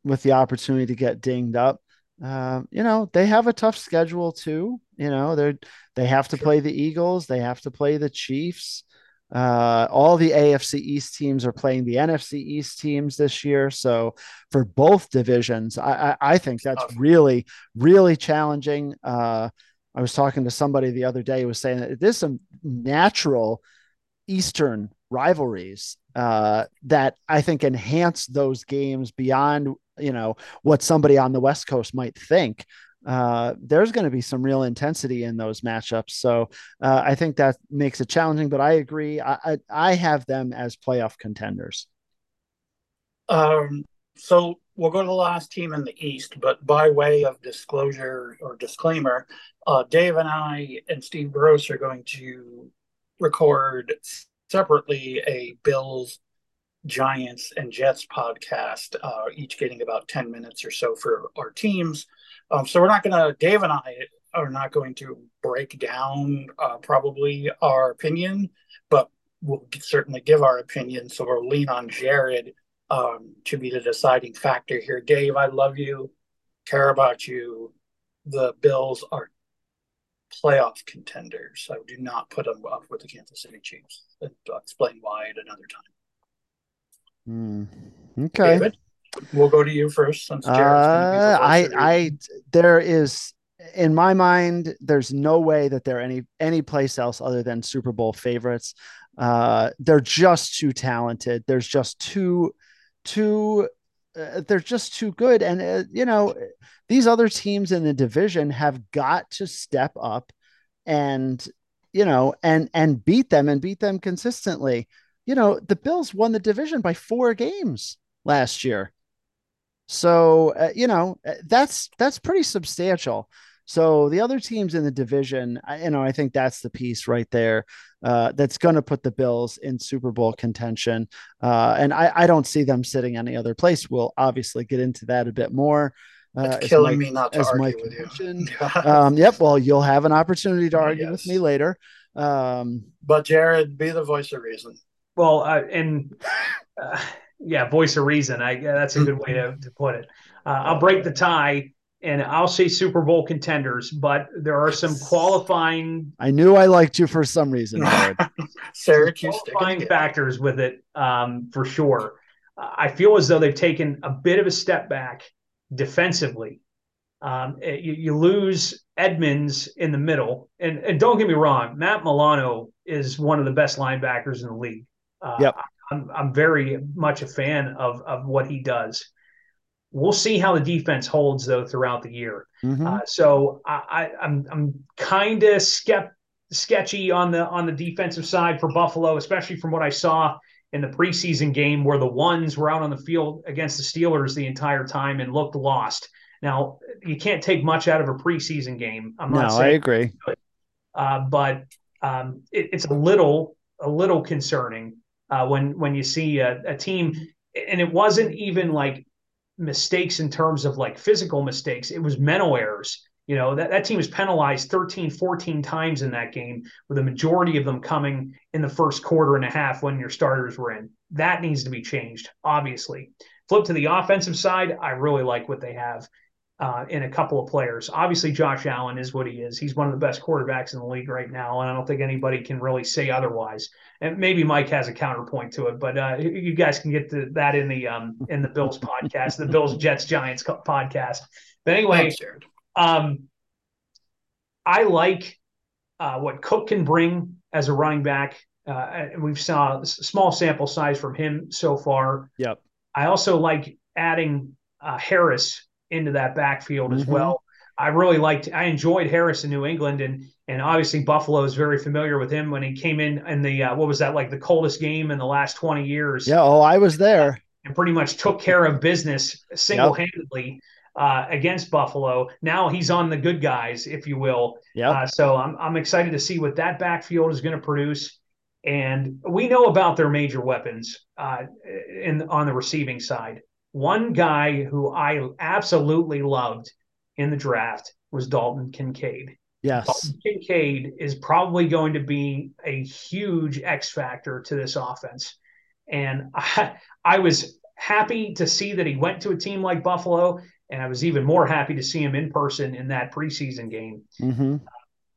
with the opportunity to get dinged up. Uh, you know, they have a tough schedule too. You know, they're they have to play the Eagles, they have to play the Chiefs. Uh, all the AFC East teams are playing the NFC East teams this year. So for both divisions, I, I, I think that's really, really challenging. Uh, I was talking to somebody the other day who was saying that there's some natural Eastern rivalries uh, that I think enhance those games beyond you know what somebody on the West Coast might think. Uh, there's going to be some real intensity in those matchups, so uh, I think that makes it challenging. But I agree. I, I, I have them as playoff contenders. Um. So we'll go to the last team in the East, but by way of disclosure or disclaimer, uh, Dave and I and Steve Gross are going to record separately a Bills, Giants, and Jets podcast, uh, each getting about 10 minutes or so for our teams. Um, so we're not going to, Dave and I are not going to break down uh, probably our opinion, but we'll certainly give our opinion. So we'll lean on Jared um, to be the deciding factor here. Dave, I love you, care about you. The Bills are playoff contenders. I do not put them up with the Kansas City Chiefs. I'll explain why at another time. Mm, okay. David? We'll go to you first since Jared's uh, I, I, there is in my mind, there's no way that they're any any place else other than Super Bowl favorites. Uh, they're just too talented. There's just too too uh, they're just too good. And uh, you know these other teams in the division have got to step up and you know and and beat them and beat them consistently. You know the bills won the division by four games last year. So uh, you know uh, that's that's pretty substantial so the other teams in the division, you know, I think that's the piece right there uh, that's going to put the Bills in Super Bowl contention. Uh, and I, I, don't see them sitting any other place. We'll obviously get into that a bit more. Uh, it's killing Mike, me not to argue Mike with you. [laughs] um, yep. Well, you'll have an opportunity to argue yes. with me later. Um, but Jared, be the voice of reason. Well, uh, and uh, yeah, voice of reason. I that's a good way to, to put it. Uh, I'll break the tie and I'll say Super Bowl contenders, but there are some [laughs] qualifying. I knew I liked you for some reason. [laughs] Syracuse qualifying factors with it um, for sure. I feel as though they've taken a bit of a step back defensively. Um, eh, you, you, lose Edmunds in the middle, and, and, don't get me wrong, Matt Milano is one of the best linebackers in the league. Uh, yep. I'm, I'm very much a fan of of what he does. We'll see how the defense holds though throughout the year. Mm-hmm. Uh, so I, am I'm, I'm kind of skept, sketchy on the on the defensive side for Buffalo, especially from what I saw in the preseason game where the ones were out on the field against the Steelers the entire time and looked lost. Now you can't take much out of a preseason game. I'm not no, I agree, uh, but um, it, it's a little a little concerning uh, when when you see a, a team, and it wasn't even like mistakes in terms of like physical mistakes. It was mental errors. You know, that, that team was penalized 13, 14 times in that game, with a majority of them coming in the first quarter and a half when your starters were in. That needs to be changed, obviously. Flip to the offensive side, I really like what they have uh, in a couple of players. Obviously, Josh Allen is what he is. He's one of the best quarterbacks in the league right now, and I don't think anybody can really say otherwise. And maybe Mike has a counterpoint to it, but uh, you guys can get to that in the um, in the Bills podcast, the Bills Jets Giants podcast. But anyway, um, I like uh, what Cook can bring as a running back. Uh, we've saw a small sample size from him so far. Yep. I also like adding uh, Harris into that backfield as mm-hmm. well. I really liked, I enjoyed Harris in New England, and and obviously Buffalo is very familiar with him when he came in in the uh, what was that like the coldest game in the last twenty years. Yeah, oh, I was there, and pretty much took care of business single handedly. Yep. Uh, against Buffalo. Now he's on the good guys, if you will. Yeah. Uh, so I'm I'm excited to see what that backfield is going to produce. And we know about their major weapons uh, in on the receiving side. One guy who I absolutely loved in the draft was Dalton Kincaid. Yes. Dalton Kincaid is probably going to be a huge X factor to this offense. And I, [laughs] I was happy to see that he went to a team like Buffalo, and I was even more happy to see him in person in that preseason game. Mm-hmm.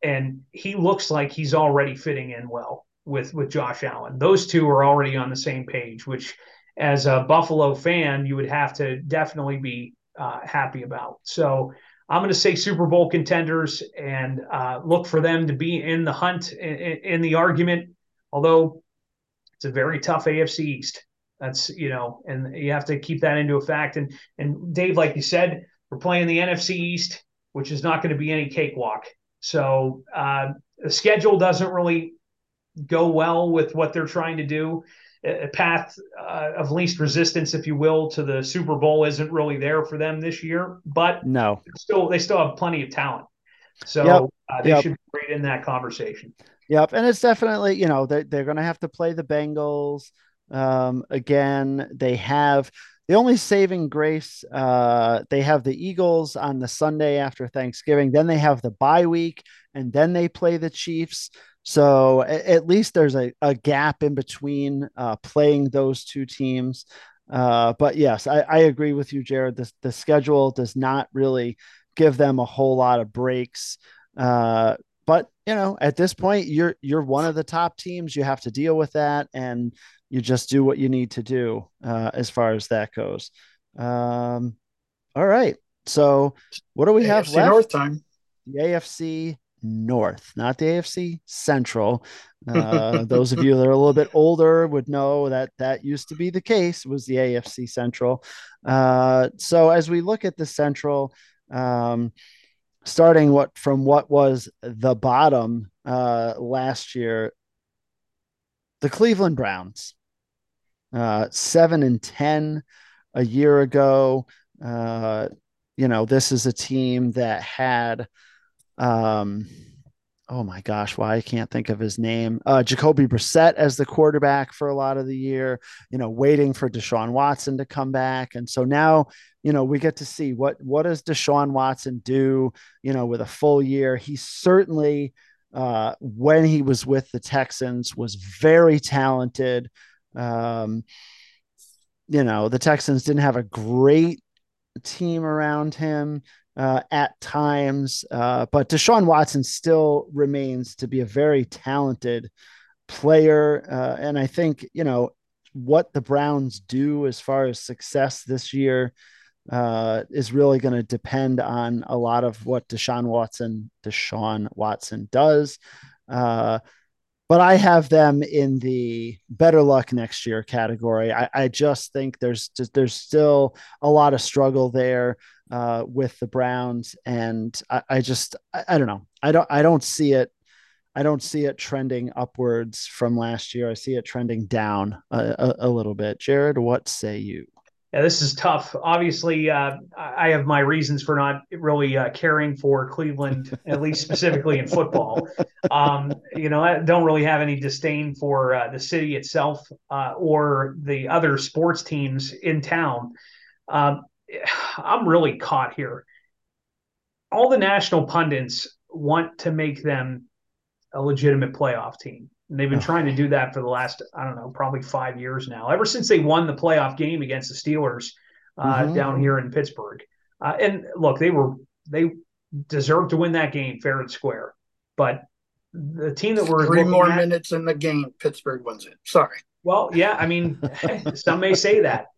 And he looks like he's already fitting in well with with Josh Allen. Those two are already on the same page, which as a Buffalo fan, you would have to definitely be uh, happy about. So I'm going to say Super Bowl contenders and uh, look for them to be in the hunt, in, in, the argument, although it's a very tough AFC East. That's, you know, and you have to keep that into a fact. And, and Dave, like you said, we're playing the NFC East, which is not going to be any cakewalk. So uh, the schedule doesn't really go well with what they're trying to do path uh, of least resistance, if you will, to the Super Bowl isn't really there for them this year. But no, still they still have plenty of talent, so yep. uh, they yep. should be great in that conversation. Yep, and it's definitely you know they're they're going to have to play the Bengals um, again. They have the only saving grace. Uh, they have the Eagles on the Sunday after Thanksgiving. Then they have the bye week, and then they play the Chiefs. So at least there's a, a gap in between uh, playing those two teams. Uh, but yes, I, I, agree with you, Jared. The, the schedule does not really give them a whole lot of breaks. Uh, but you know, at this point, you're you're one of the top teams. You have to deal with that, and you just do what you need to do uh, as far as that goes. Um, all right. So what do we have left? North time. The AFC North, not the AFC Central. [laughs] Uh, those of you that are a little bit older would know that that used to be the case. Was the AFC Central. Uh, so as we look at the Central, um, starting what from what was the bottom uh, last year, the Cleveland Browns, uh, seven and ten a year ago. Uh, you know, this is a team that had, um, oh my gosh, why I can't think of his name. Uh, Jacoby Brissett as the quarterback for a lot of the year, you know, waiting for Deshaun Watson to come back. And so now, you know, we get to see what, what does Deshaun Watson do, you know, with a full year. He certainly, uh, when he was with the Texans was very talented. Um, you know, the Texans didn't have a great team around him uh, at times, uh, but Deshaun Watson still remains to be a very talented player. Uh, and I think, you know, what the Browns do as far as success this year uh, is really going to depend on a lot of what Deshaun Watson, Deshaun Watson does. Uh, but I have them in the better luck next year category. I, I just think there's there's still a lot of struggle there uh, with the Browns, and I, I just I, I, don't know. I don't I don't see it. I don't see it trending upwards from last year. I see it trending down a, a, a little bit. Jared, what say you? Yeah, this is tough. Obviously, uh, I have my reasons for not really uh, caring for Cleveland, at least specifically in football. Um, you know, I don't really have any disdain for uh, the city itself uh, or the other sports teams in town. Um, [sighs] I'm really caught here. All the national pundits want to make them a legitimate playoff team. And they've been trying to do that for the last, I don't know, probably five years now, ever since they won the playoff game against the Steelers uh, mm-hmm. down here in Pittsburgh. Uh, and look, they were, they deserved to win that game fair and square. But the team that we're three more at, minutes in the game, Pittsburgh wins it. Sorry. Well, yeah, I mean, [laughs] some may say that.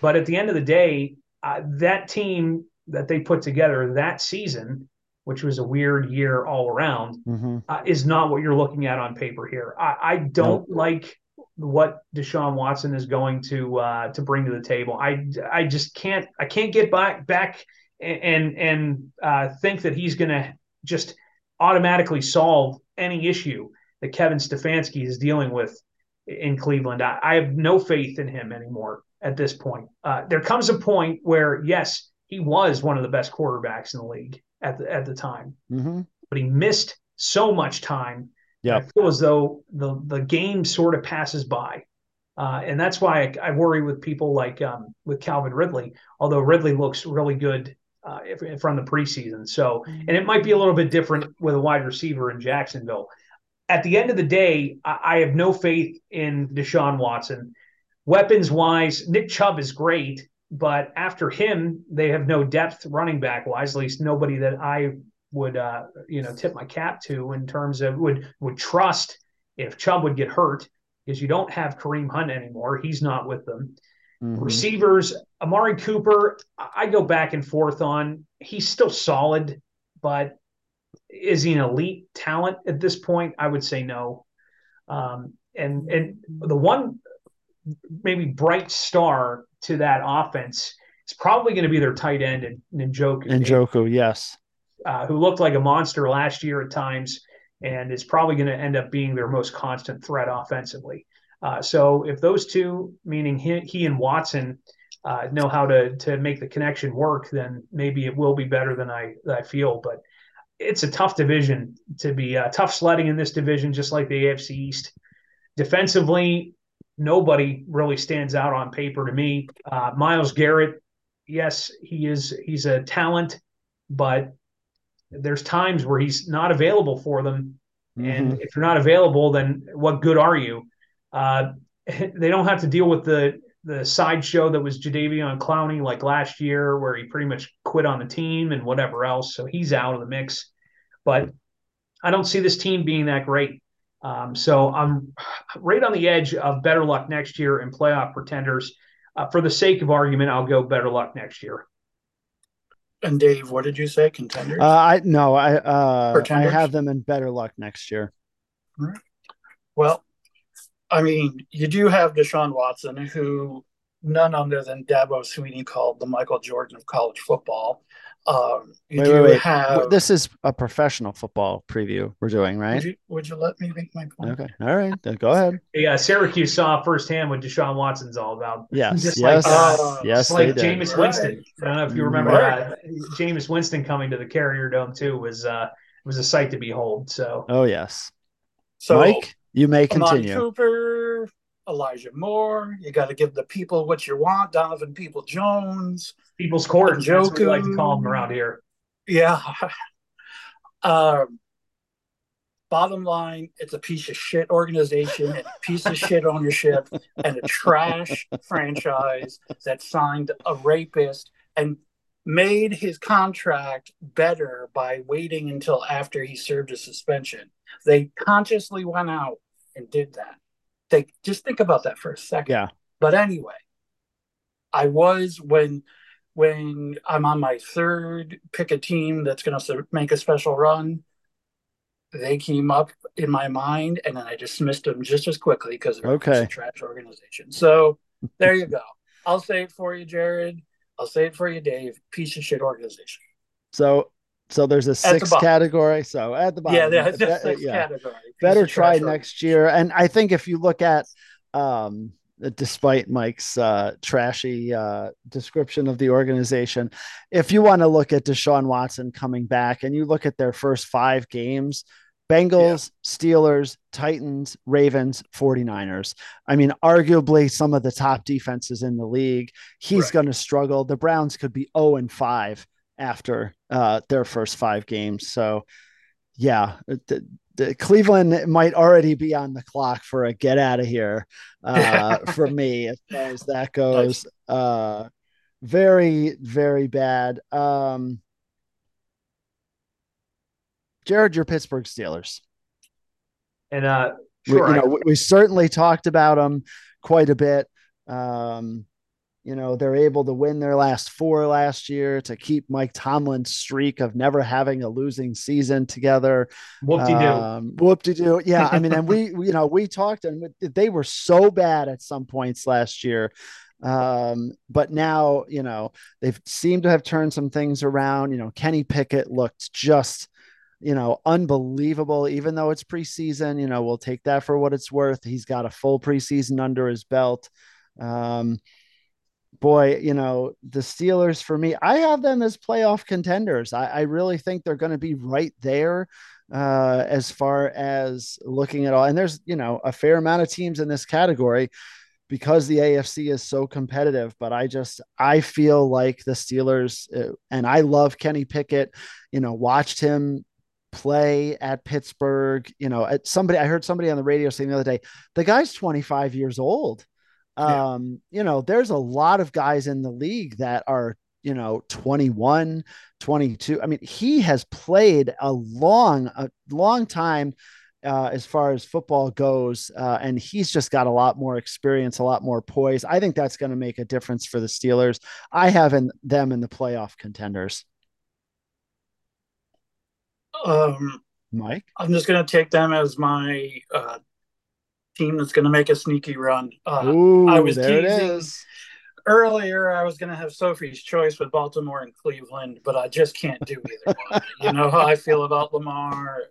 But at the end of the day, uh, that team that they put together that season which was a weird year all around, mm-hmm. uh, is not what you're looking at on paper here. I, I don't like what Deshaun Watson is going to uh, to bring to the table. I I just can't I can't get back back and and uh, think that he's going to just automatically solve any issue that Kevin Stefanski is dealing with in Cleveland. I, I have no faith in him anymore at this point. Uh, there comes a point where yes, he was one of the best quarterbacks in the league at the, at the time, mm-hmm. but he missed so much time. Yeah, I feel as though the the game sort of passes by, uh, and that's why I, I, worry with people like um, with Calvin Ridley. Although Ridley looks really good uh, from the preseason, so and it might be a little bit different with a wide receiver in Jacksonville. At the end of the day, I, I have no faith in Deshaun Watson. Weapons wise, Nick Chubb is great, but after him, they have no depth running back wise. At least nobody that I would uh, you know tip my cap to in terms of would would trust if Chubb would get hurt because you don't have Kareem Hunt anymore. He's not with them. Mm-hmm. Receivers, Amari Cooper, I go back and forth on. He's still solid, but is he an elite talent at this point? I would say no. Um, and and the one maybe bright star to that offense is probably going to be their tight end and Njoku. Njoku, yes. Uh, who looked like a monster last year at times and is probably going to end up being their most constant threat offensively. Uh, so if those two, meaning he, he and Watson, uh, know how to to make the connection work, then maybe it will be better than I than I feel. But it's a tough division to be uh, tough sledding in this division, just like the AFC East. Defensively, nobody really stands out on paper to me. Uh, Myles Garrett, yes, he is he's a talent, but there's times where he's not available for them. Mm-hmm. And if you're not available, then what good are you? Uh, [laughs] they don't have to deal with the the sideshow that was Jadeveon Clowney like last year, where he pretty much quit on the team and whatever else. So he's out of the mix. But I don't see this team being that great. Um, so I'm right on the edge of better luck next year and playoff pretenders. uh, for the sake of argument, I'll go better luck next year. And Dave, what did you say? Contenders? Uh, I no, I uh, I Pretenders? have them in better luck next year. Right. Well, I mean, you do have Deshaun Watson, who none other than Dabo Swinney called the Michael Jordan of college football. Um, you Wait, do wait, wait. have. This is a professional football preview we're doing, right? would, you, would you let me make my point? Okay. All right. Then go ahead. Yeah, Syracuse saw firsthand what Deshaun Watson's all about. Yes. Just yes. like, uh, yes. It's like they did. Jameis Right. Winston. I don't know if you remember Right. uh, Jameis Winston coming to the Carrier Dome too was uh was a sight to behold. So Oh yes. So, Mike, you may Amari continue. Cooper, Elijah Moore. You got to give the people what you want. Donovan Peoples-Jones. People's Court, that's what we like to call them around here. Yeah. [laughs] um, bottom line, it's a piece of shit organization and a piece of shit ownership and a trash franchise that signed a rapist and made his contract better by waiting until after he served his suspension. They consciously went out and did that. They just think about that for a second. Yeah. But anyway, I was when when I'm on my third pick a team that's going to make a special run. They came up in my mind, and then I dismissed them just as quickly because they're Okay. a trash organization. So there you go. I'll say it for you, Jared. I'll say it for you, Dave. Piece of shit organization. So so there's a six category. So at the bottom. yeah, be- just six yeah. category. Piece better try next year. And I think if you look at, um, despite Mike's uh, trashy uh, description of the organization, if you want to look at Deshaun Watson coming back and you look at their first five games, Bengals, Steelers, Titans, Ravens, 49ers. I mean, arguably some of the top defenses in the league. He's Right. going to struggle. The Browns could be 0 and 5 after uh, their first five games. So, yeah, the Cleveland might already be on the clock for a get out of here uh, [laughs] for me as far as that goes. Uh, very, very bad. Um, Jared, your Pittsburgh Steelers. And uh We, you I- know, we, we certainly talked about them quite a bit. Um, you know, they're able to win their last four last year to keep Mike Tomlin's streak of never having a losing season together. whoop-de-doo. Um, [laughs] whoop-de-doo. Yeah, I mean, and we, we- [laughs] you know, we talked and they were so bad at some points last year. Um, but now, you know, they've seemed to have turned some things around. You know, Kenny Pickett looked just, you know, unbelievable, even though it's preseason. You know, we'll take that for what it's worth. He's got a full preseason under his belt. Um, boy, you know, the Steelers for me, I have them as playoff contenders. I, I really think they're going to be right there uh, as far as looking at all. And there's, you know, a fair amount of teams in this category because the AFC is so competitive. But I just, I feel like the Steelers, uh, and I love Kenny Pickett, you know, watched him play at Pittsburgh. You know, at somebody, I heard somebody on the radio saying the other day, the guy's 25 years old. Yeah. Um, you know, there's a lot of guys in the league that are, you know, 21, 22. I mean, he has played a long, a long time uh, as far as football goes. Uh, and he's just got a lot more experience, a lot more poise. I think that's going to make a difference for the Steelers. I have in them in the playoff contenders. Um, Mike? I'm just going to take them as my uh, team that's going to make a sneaky run. Uh, Ooh, I was there teasing. is. earlier, I was going to have Sophie's choice with Baltimore and Cleveland, but I just can't do either one. [laughs] You know how I feel about Lamar.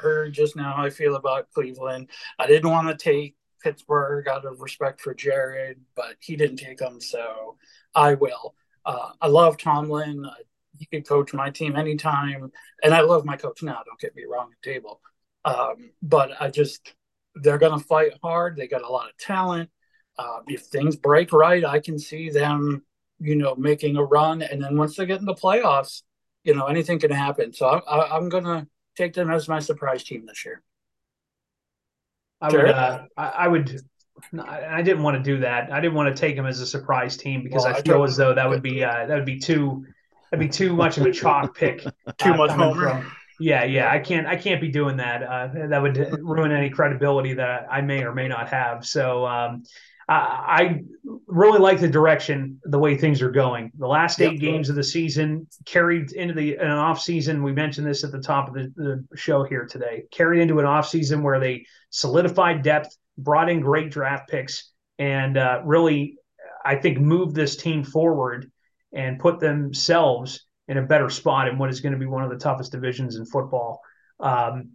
Heard just now how I feel about Cleveland. I didn't want to take Pittsburgh out of respect for Jared, but he didn't take them, so I will. Uh, I love Tomlin. Uh, he could coach my team anytime, and I love my coach now. Don't get me wrong, at table. Um, but I just they're going to fight hard. They got a lot of talent. Uh, if things break right, I can see them, you know, making a run. And then once they get in the playoffs, you know, anything can happen. So I, I, I'm going to take them as my surprise team this year. I would, uh, I, I would, I didn't want to do that. I didn't want to take him as a surprise team because Well, I I feel as though that would be, uh, that would be too, that'd be too much of a chalk pick. [laughs] Too much homer. from- yeah, yeah, I can't, I can't be doing that. Uh, that would ruin any credibility that I may or may not have. So, um, I really like the direction, the way things are going. The last eight yep. games of the season carried into the an off season. We mentioned this at the top of the, the show here today. Carried into an off season where they solidified depth, brought in great draft picks, and uh, really, I think, moved this team forward and put themselves in a better spot in what is going to be one of the toughest divisions in football. Um,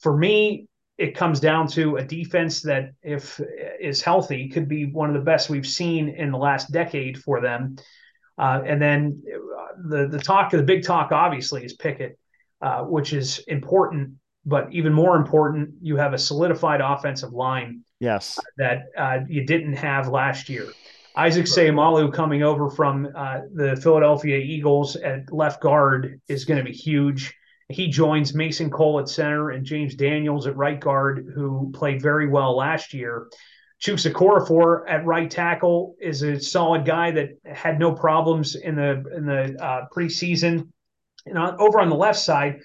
for me, it comes down to a defense that, if is healthy, could be one of the best we've seen in the last decade for them. Uh, and then the the talk, the big talk, obviously, is Pickett, uh, which is important. But even more important, you have a solidified offensive line. Yes, that uh, you didn't have last year. Isaac Seumalo coming over from uh, the Philadelphia Eagles at left guard is going to be huge. He joins Mason Cole at center and James Daniels at right guard, who played very well last year. Chuks Okorafor at right tackle is a solid guy that had no problems in the in the uh, preseason. And on, over on the left side,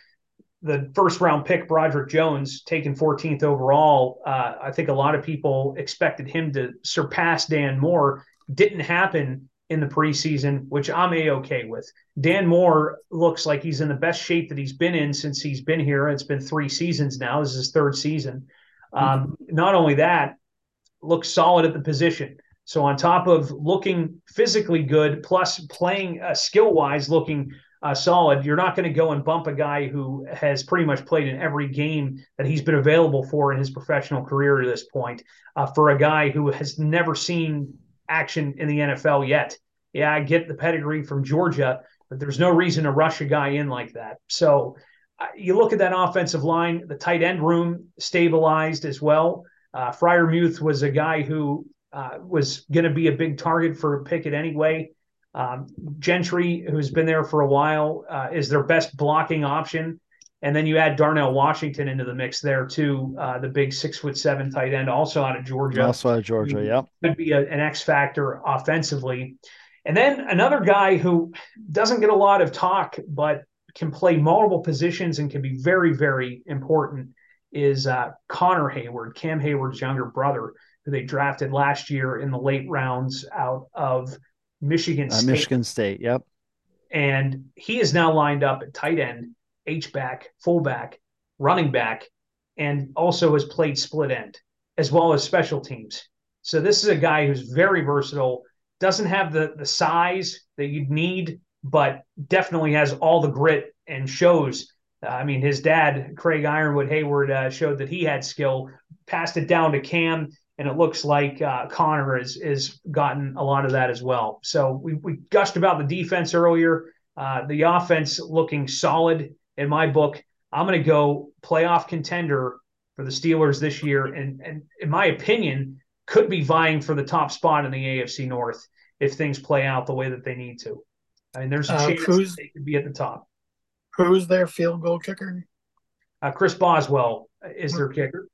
the first round pick Broderick Jones, taken 14th overall. Uh, I think a lot of people expected him to surpass Dan Moore. Didn't happen in the preseason, which I'm a okay with. Dan Moore looks like he's in the best shape that he's been in since he's been here. It's been three seasons now. This is his third season. Um, mm-hmm. Not only that, looks solid at the position. So on top of looking physically good, plus playing uh, skill wise, looking uh, solid, you're not going to go and bump a guy who has pretty much played in every game that he's been available for in his professional career to this point. Uh, for a guy who has never seen action in the NFL yet. Yeah, I get the pedigree from Georgia, but there's no reason to rush a guy in like that. So uh, you look at that offensive line, the tight end room stabilized as well. Uh, Freiermuth was a guy who uh, was going to be a big target for Pickett anyway. Um, Gentry, who's been there for a while, uh, is their best blocking option. And then you add Darnell Washington into the mix there too, uh, the big six foot seven tight end, also out of Georgia. Also out of Georgia, yep. Could be a, an X factor offensively. And then another guy who doesn't get a lot of talk, but can play multiple positions and can be very, very important is uh, Connor Heyward, Cam Heyward's younger brother, who they drafted last year in the late rounds out of Michigan uh, State. Uh, Michigan State, yep. And he is now lined up at tight end H back, fullback, running back, and also has played split end as well as special teams. So this is a guy who's very versatile, doesn't have the the size that you'd need, but definitely has all the grit and shows. Uh, I mean, his dad, Craig Ironhead Heyward, uh, showed that he had skill, passed it down to Cam, and it looks like uh, Connor has is gotten a lot of that as well. So we we gushed about the defense earlier. Uh, the offense looking solid in my book, I'm going to go playoff contender for the Steelers this year, and and in my opinion, could be vying for the top spot in the AFC North if things play out the way that they need to. I mean, there's a uh, chance they could be at the top. Who's their field goal kicker? Uh, Chris Boswell is their kicker.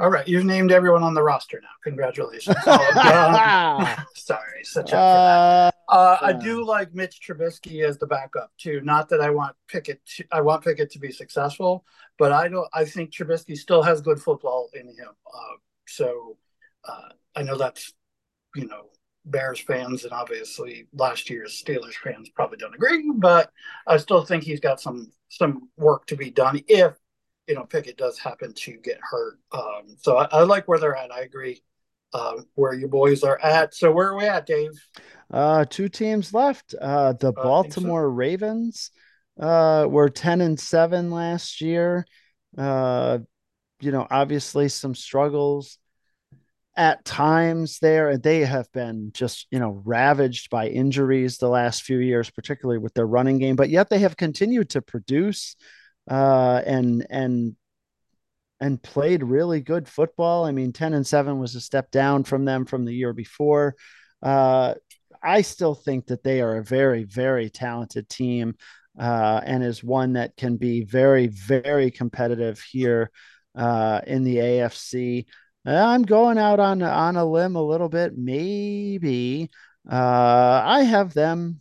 All right, you've named everyone on the roster now. Congratulations. [laughs] Oh, [laughs] sorry, such a. Uh, uh, I do like Mitch Trubisky as the backup too. Not that I want Pickett. To, I want Pickett to be successful, but I don't. I think Trubisky still has good football in him. Uh, so uh, I know that's you know Bears fans and obviously last year's Steelers fans probably don't agree, but I still think he's got some some work to be done if you know Pickett does happen to get hurt. Um, so I, I, like where they're at. I agree uh, where your boys are at. So where are we at, Dave? Uh, two teams left. Uh, the Baltimore so. Ravens uh, were ten and seven last year. Uh, you know, obviously some struggles at times there and they have been just you know ravaged by injuries the last few years particularly with their running game but yet they have continued to produce uh, and and and played really good football. I mean, ten and seven was a step down from them from the year before. Uh, I still think that they are a very very talented team. Uh, and is one that can be very, very competitive here uh, in the AFC. I'm going out on on a limb a little bit. Maybe uh, I have them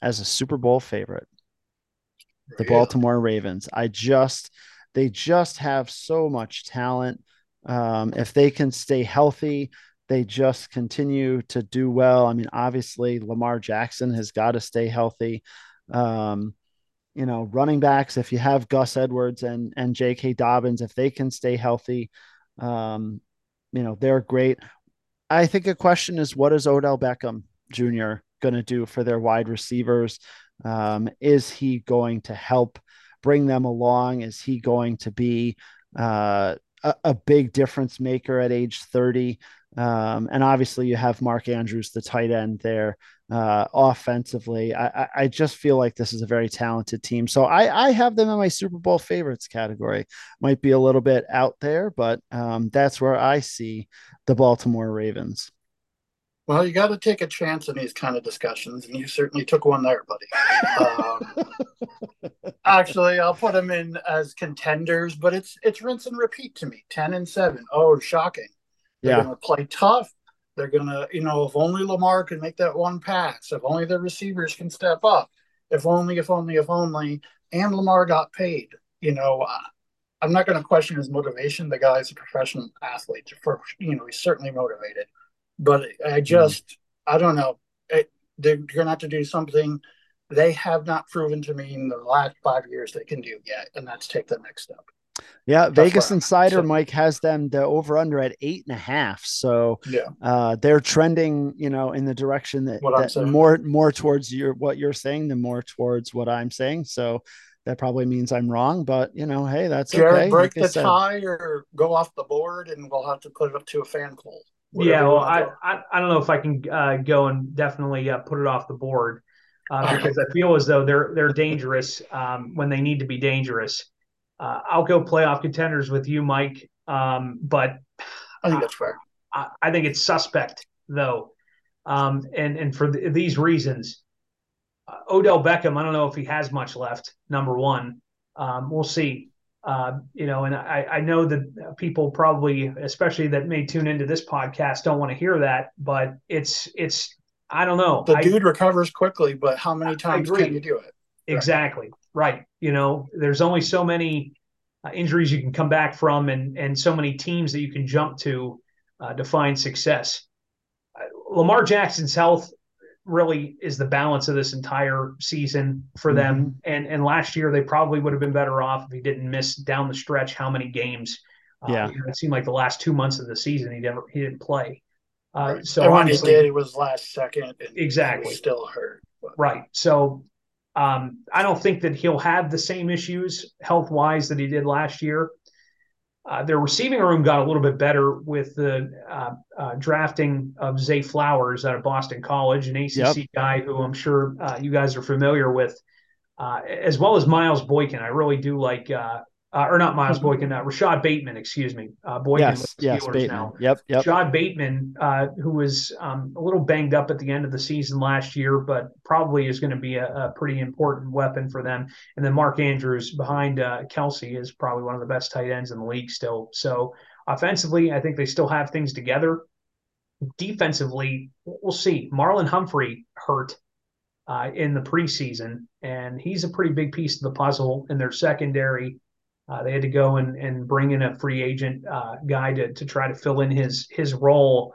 as a Super Bowl favorite the Baltimore Ravens. I just they just have so much talent. Um, if they can stay healthy, they just continue to do well. I mean, obviously, Lamar Jackson has got to stay healthy. Um, you know, running backs, if you have Gus Edwards and and J.K. Dobbins, if they can stay healthy, um, you know, they're great. I think a question is what is Odell Beckham Jr. going to do for their wide receivers? Um, is he going to help bring them along? Is he going to be uh, a, a, big difference maker at age 30? Um, and obviously, you have Mark Andrews, the tight end there uh, offensively. I, I just feel like this is a very talented team. So I, I have them in my Super Bowl favorites category. Might be a little bit out there, but um, that's where I see the Baltimore Ravens. Well, you got to take a chance in these kind of discussions, and you certainly took one there, buddy. Um, [laughs] actually, I'll put them in as contenders, but it's it's rinse and repeat to me. Ten and seven. Oh, shocking! They're yeah. going to play tough. They're going to, you know, if only Lamar can make that one pass, if only the receivers can step up, if only, if only, if only, and Lamar got paid, you know, uh, I'm not going to question his motivation. The guy's a professional athlete. For you know, he's certainly motivated, but I hmm. just, mm. I don't know. It, they're going to have to do something they have not proven to me in the last five years they can do yet, and that's take the next step. Yeah, That's Vegas Insider so, Mike has them the over under at eight and a half. So yeah, uh, they're trending, you know, in the direction that, that more more towards your what you're saying than more towards what I'm saying. So that probably means I'm wrong, but you know, hey, that's Jared, okay. Break like the tie or go off the board, and we'll have to put it up to a fan poll. Yeah, well, I, I, I don't know if I can uh, go and definitely uh, put it off the board uh, [laughs] because I feel as though they're they're dangerous um, when they need to be dangerous. Uh, I'll go playoff contenders with you, Mike. Um, but I think that's fair. [sighs] I, I think it's suspect though, um, and and for th- these reasons, uh, Odell Beckham. I don't know if he has much left. Number one, um, we'll see. Uh, you know, and I, I know that people probably, especially that may tune into this podcast, don't want to hear that. But it's it's I don't know. The dude recovers quickly, but how many times can you do it? Exactly. Right. You know, there's only so many uh, injuries you can come back from and, and so many teams that you can jump to uh, to find success. Uh, Lamar Jackson's health really is the balance of this entire season for them. Mm-hmm. And and last year they probably would have been better off if he didn't miss down the stretch how many games. Uh, yeah, it seemed like the last two months of the season he never he didn't play. Uh, right. So and when he did, it was last second. exactly, still hurt. But. Right. So um, I don't think that he'll have the same issues health wise that he did last year. Uh, their receiving room got a little bit better with the uh, uh, drafting of Zay Flowers out of Boston College, an ACC yep. guy who I'm sure uh, you guys are familiar with, uh, as well as Miles Boykin. I really do like uh, or not Miles. [laughs] Boykin, uh, Rashod Bateman, excuse me. Uh, Boykin yes, yes, Bateman. now. Yep, yep. Rashod Bateman, uh, who was um, a little banged up at the end of the season last year, but probably is going to be a, a, pretty important weapon for them. And then Mark Andrews behind uh, Kelce is probably one of the best tight ends in the league still. So offensively, I think they still have things together. Defensively, we'll see. Marlon Humphrey hurt uh, in the preseason, and he's a pretty big piece of the puzzle in their secondary uh, they had to go and, and bring in a free agent uh, guy to, to try to fill in his his role.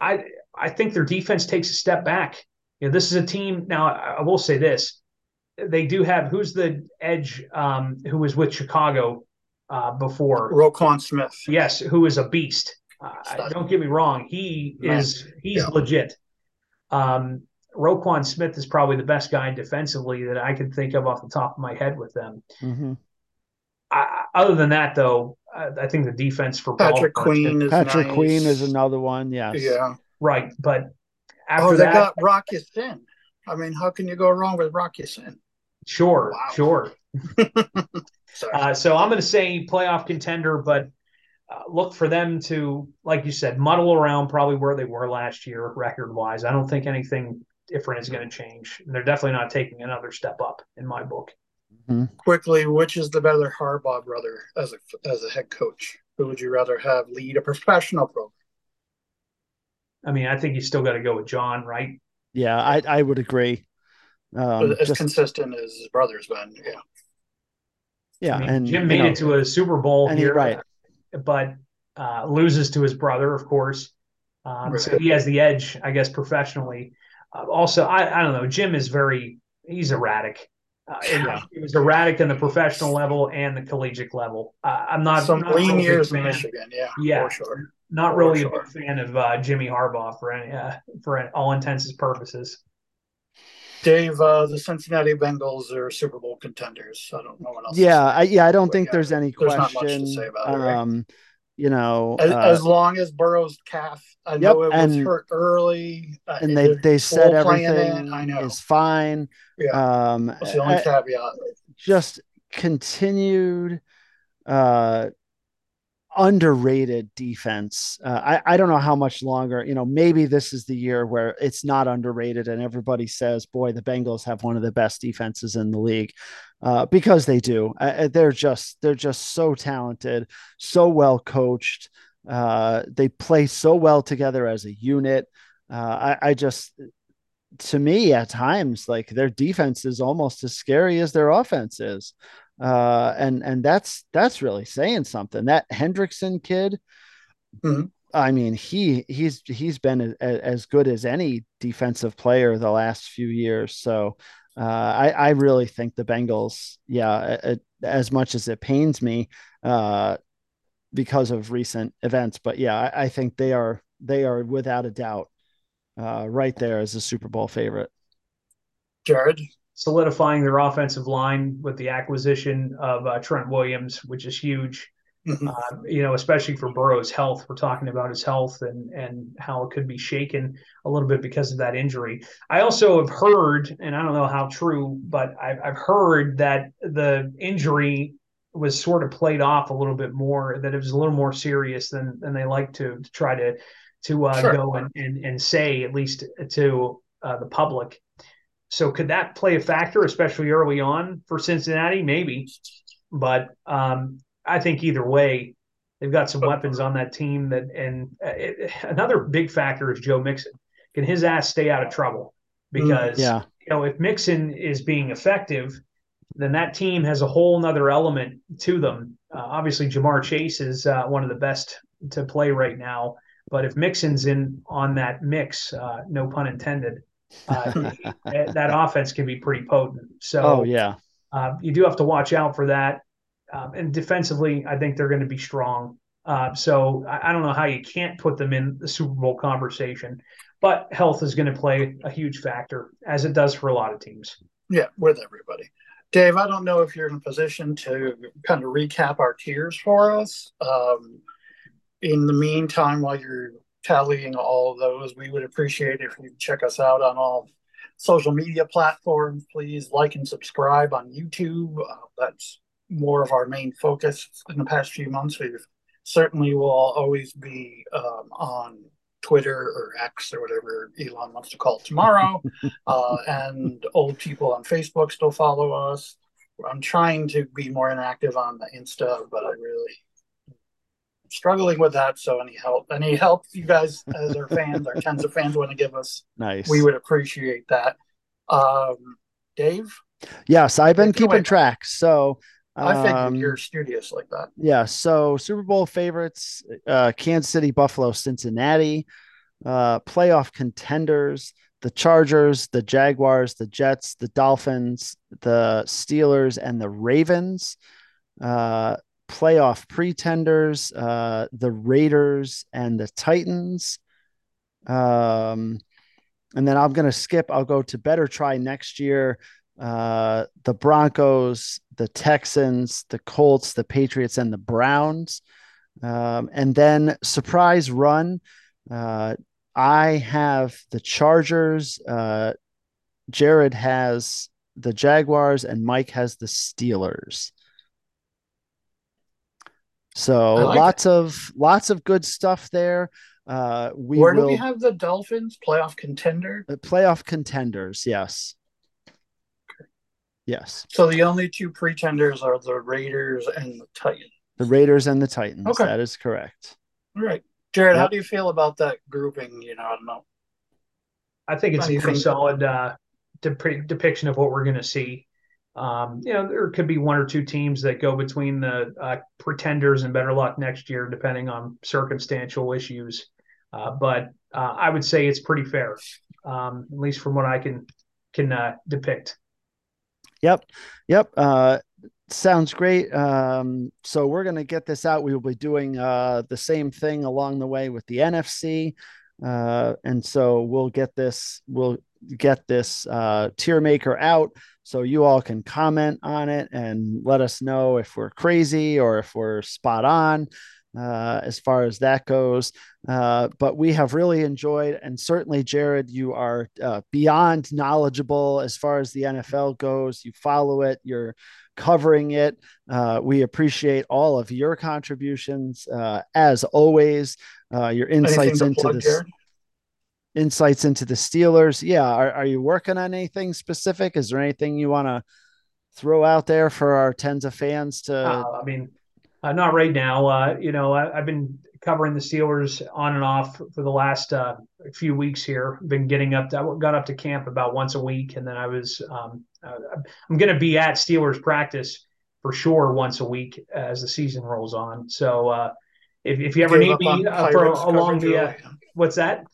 I I think their defense takes a step back. You know, this is a team. Now, I will say this: they do have who's the edge um, who was with Chicago uh, before Roquan Smith. Yes, who is a beast. Uh, don't get me wrong; he is he's yeah. legit. Um, Roquan Smith is probably the best guy defensively that I can think of off the top of my head with them. Mm-hmm. I, other than that, though, I, I think the defense for Patrick Queen is Patrick nice. Queen is another one. Yes. Yeah. Right, but oh, after oh, they that, got Rock Ya-Sin. I mean, how can you go wrong with Rock Ya-Sin? Sure, wow. sure. [laughs] uh, so I'm going to say playoff contender, but uh, look for them to, like you said, muddle around probably where they were last year, record wise. I don't think anything different is going to change. And they're definitely not taking another step up in my book. Mm-hmm. Quickly, which is the better Harbaugh brother as a as a head coach? Who would you rather have lead a professional program? I mean, I think you still got to go with John, right? Yeah, I I would agree. Um, as just, consistent as his brother's been, yeah. Yeah, I mean, and Jim made know, it to a Super Bowl here, right? but uh, loses to his brother, of course. Um, right. So he has the edge, I guess, professionally. Uh, also, I, I don't know. Jim is very he's erratic. Uh, yeah. He was erratic in the professional level and the collegiate level. Uh, I'm not some not lean years in Michigan, yeah, yeah, sure. Not for really sure. a big fan of uh, Jimmy Harbaugh for any uh, for all intents and purposes. Dave, uh, the Cincinnati Bengals are Super Bowl contenders. I don't know what else. Yeah, I, yeah, I don't think yeah, there's any there's question. It, right? You know, as, uh, as, long as Burrow's calf, I yep, know it was and, hurt early, uh, and they they said everything I know. is fine. Yeah, um, that's the only I, caveat. Just continued uh underrated defense. Uh, I, I don't know how much longer, you know, maybe this is the year where it's not underrated and everybody says, boy, the Bengals have one of the best defenses in the league uh, because they do. Uh, they're just, they're just so talented, so well coached. Uh, they play so well together as a unit. Uh, I, I just, to me at times, like their defense is almost as scary as their offense is uh, and and that's that's really saying something. That Hendrickson kid, mm-hmm. I mean, he he's he's been a, a, as good as any defensive player the last few years. So uh, I I really think the Bengals, yeah, as much as it pains me uh, because of recent events, but yeah, I, I think they are they are without a doubt uh, right there as a Super Bowl favorite. Jared, solidifying their offensive line with the acquisition of uh, Trent Williams, which is huge. Mm-hmm. Uh, you know, especially for Burrow's health. We're talking about his health and and how it could be shaken a little bit because of that injury. I also have heard, and I don't know how true, but I've, I've heard that the injury was sort of played off a little bit more. That it was a little more serious than than they like to, to try to to uh, sure. go and, and and say at least to uh, the public. So could that play a factor, especially early on for Cincinnati? Maybe, but um, I think either way, they've got some weapons on that team. That and uh, it, another big factor is Joe Mixon. Can his ass stay out of trouble? Mm, because yeah. you know if Mixon is being effective, then that team has a whole nother element to them. Uh, obviously, Ja'Marr Chase is uh, one of the best to play right now. But if Mixon's in on that mix, uh, no pun intended, uh, [laughs] that offense can be pretty potent. So, oh yeah, uh, you do have to watch out for that. Um, and defensively, I think they're going to be strong. Uh, so I, I, don't know how you can't put them in the Super Bowl conversation, but health is going to play a huge factor, as it does for a lot of teams. Yeah, with everybody. Dave, I don't know if you're in a position to kind of recap our tiers for us. Um, in the meantime, while you're tallying all of those. We would appreciate if you check us out on all social media platforms. Please like and subscribe on YouTube. Uh, that's more of our main focus in the past few months. We've certainly will always be um, on Twitter or X or whatever Elon wants to call it tomorrow. [laughs] uh, and old people on Facebook still follow us. I'm trying to be more interactive on the Insta, but I really struggling with that. So any help, any help you guys as our fans, our tens of fans want to give us, nice. We would appreciate that. Um, Dave. Yes, I've been keeping track. So I think um, you're studious like that. Yeah. So Super Bowl favorites: uh, Kansas City, Buffalo, Cincinnati. Uh, playoff contenders: the Chargers, the Jaguars, the Jets, the Dolphins, the Steelers, and the Ravens. Uh, playoff pretenders, uh, the Raiders and the Titans. Um, and then I'm going to skip. I'll go to better try next year. Uh, the Broncos, the Texans, the Colts, the Patriots, and the Browns. Um, and then surprise run. Uh, I have the Chargers. Uh, Jared has the Jaguars, and Mike has the Steelers. So like lots it. of lots of good stuff there. Uh, we Where will, do we have the Dolphins playoff contender? The playoff contenders, yes. Okay. Yes. So the only two pretenders are the Raiders and the Titans. The Raiders and the Titans. Okay. That is correct. All right. Jared, yep. how do you feel about that grouping? You know, I don't know. I think it's a pretty solid uh, de- depiction of what we're going to see. Um, you know, there could be one or two teams that go between the uh, pretenders and better luck next year, depending on circumstantial issues. Uh, but uh, I would say it's pretty fair, um, at least from what I can can uh, depict. Yep, yep. Uh, sounds great. Um, so we're going to get this out. We will be doing uh, the same thing along the way with the NFC, uh, and so we'll get this. We'll get this uh, tier maker out so you all can comment on it and let us know if we're crazy or if we're spot on uh, as far as that goes. Uh, but we have really enjoyed, and certainly, Jared, you are uh, beyond knowledgeable as far as the NFL goes. You follow it, you're covering it. Uh, we appreciate all of your contributions, uh, as always. Uh, your insights into this. Insights into the Steelers. Yeah. Are, are you working on anything specific? Is there anything you want to throw out there for our tens of fans to? I mean, uh, not right now. Uh, you know, I, have been covering the Steelers on and off for the last uh, few weeks here. Been getting up. To, I got up to camp about once a week, and then I was. Um, uh, I'm going to be at Steelers practice for sure once a week as the season rolls on. So uh, if, if you ever need me uh, for along the what's that?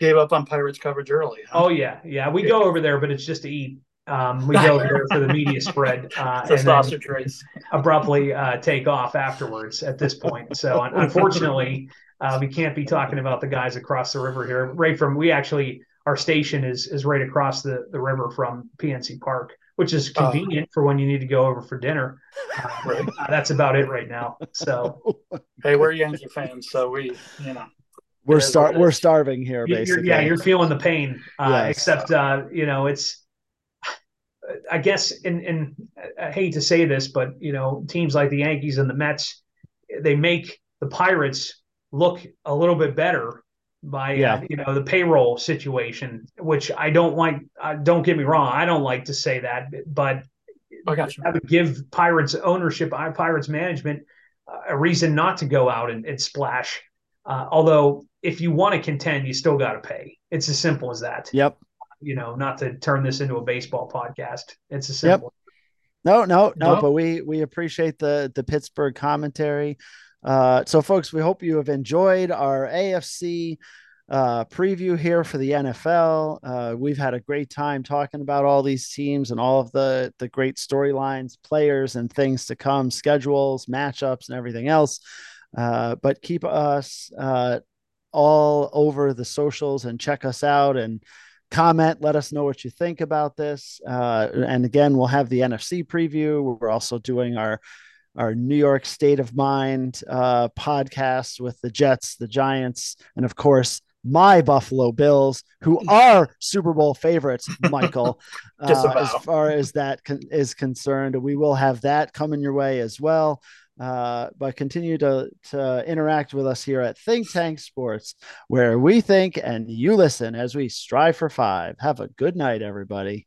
Gave up on Pirates coverage early. Huh? Oh yeah, yeah. We yeah. go over there, but it's just to eat. Um, we [laughs] go there for the media spread uh, [laughs] and sausage race. abruptly uh, take off afterwards at this point. So [laughs] unfortunately, uh, we can't be talking about the guys across the river here. Right from we actually our station is is right across the the river from PNC Park, which is uh, convenient for when you need to go over for dinner. Right. Uh, that's about it right now. So hey, we're Yankee fans, so we you know we're star we're starving here basically. You're, yeah, you're feeling the pain. Uh, yes. Except uh, you know it's I guess, and, and I hate to say this, but you know, teams like the Yankees and the Mets, they make the Pirates look a little bit better by yeah. you know the payroll situation, which I don't like. Uh, don't get me wrong, I don't like to say that, but I, got you. I would give Pirates ownership, Pirates management, uh, a reason not to go out and, and splash. Uh, although, if you want to contend, you still got to pay. It's as simple as that. Yep you know, not to turn this into a baseball podcast. It's a simple. Yep. No, no, no, no, but we we appreciate the the Pittsburgh commentary. Uh, so, folks, we hope you have enjoyed our AFC uh, preview here for the NFL. Uh, we've had a great time talking about all these teams and all of the the great storylines, players, and things to come, schedules, matchups, and everything else. Uh, but keep us uh, all over the socials and check us out and comment let us know what you think about this. Uh, and again we'll have the nfc preview. We're also doing our our new york state of mind uh, podcast with the jets the giants and of course my buffalo bills who [laughs] are super bowl favorites michael [laughs] uh, as far as that con- is concerned. We will have that coming your way as well uh, but continue to, to interact with us here at Think Tank Sports, where we think and you listen as we strive for five. Have a good night, everybody.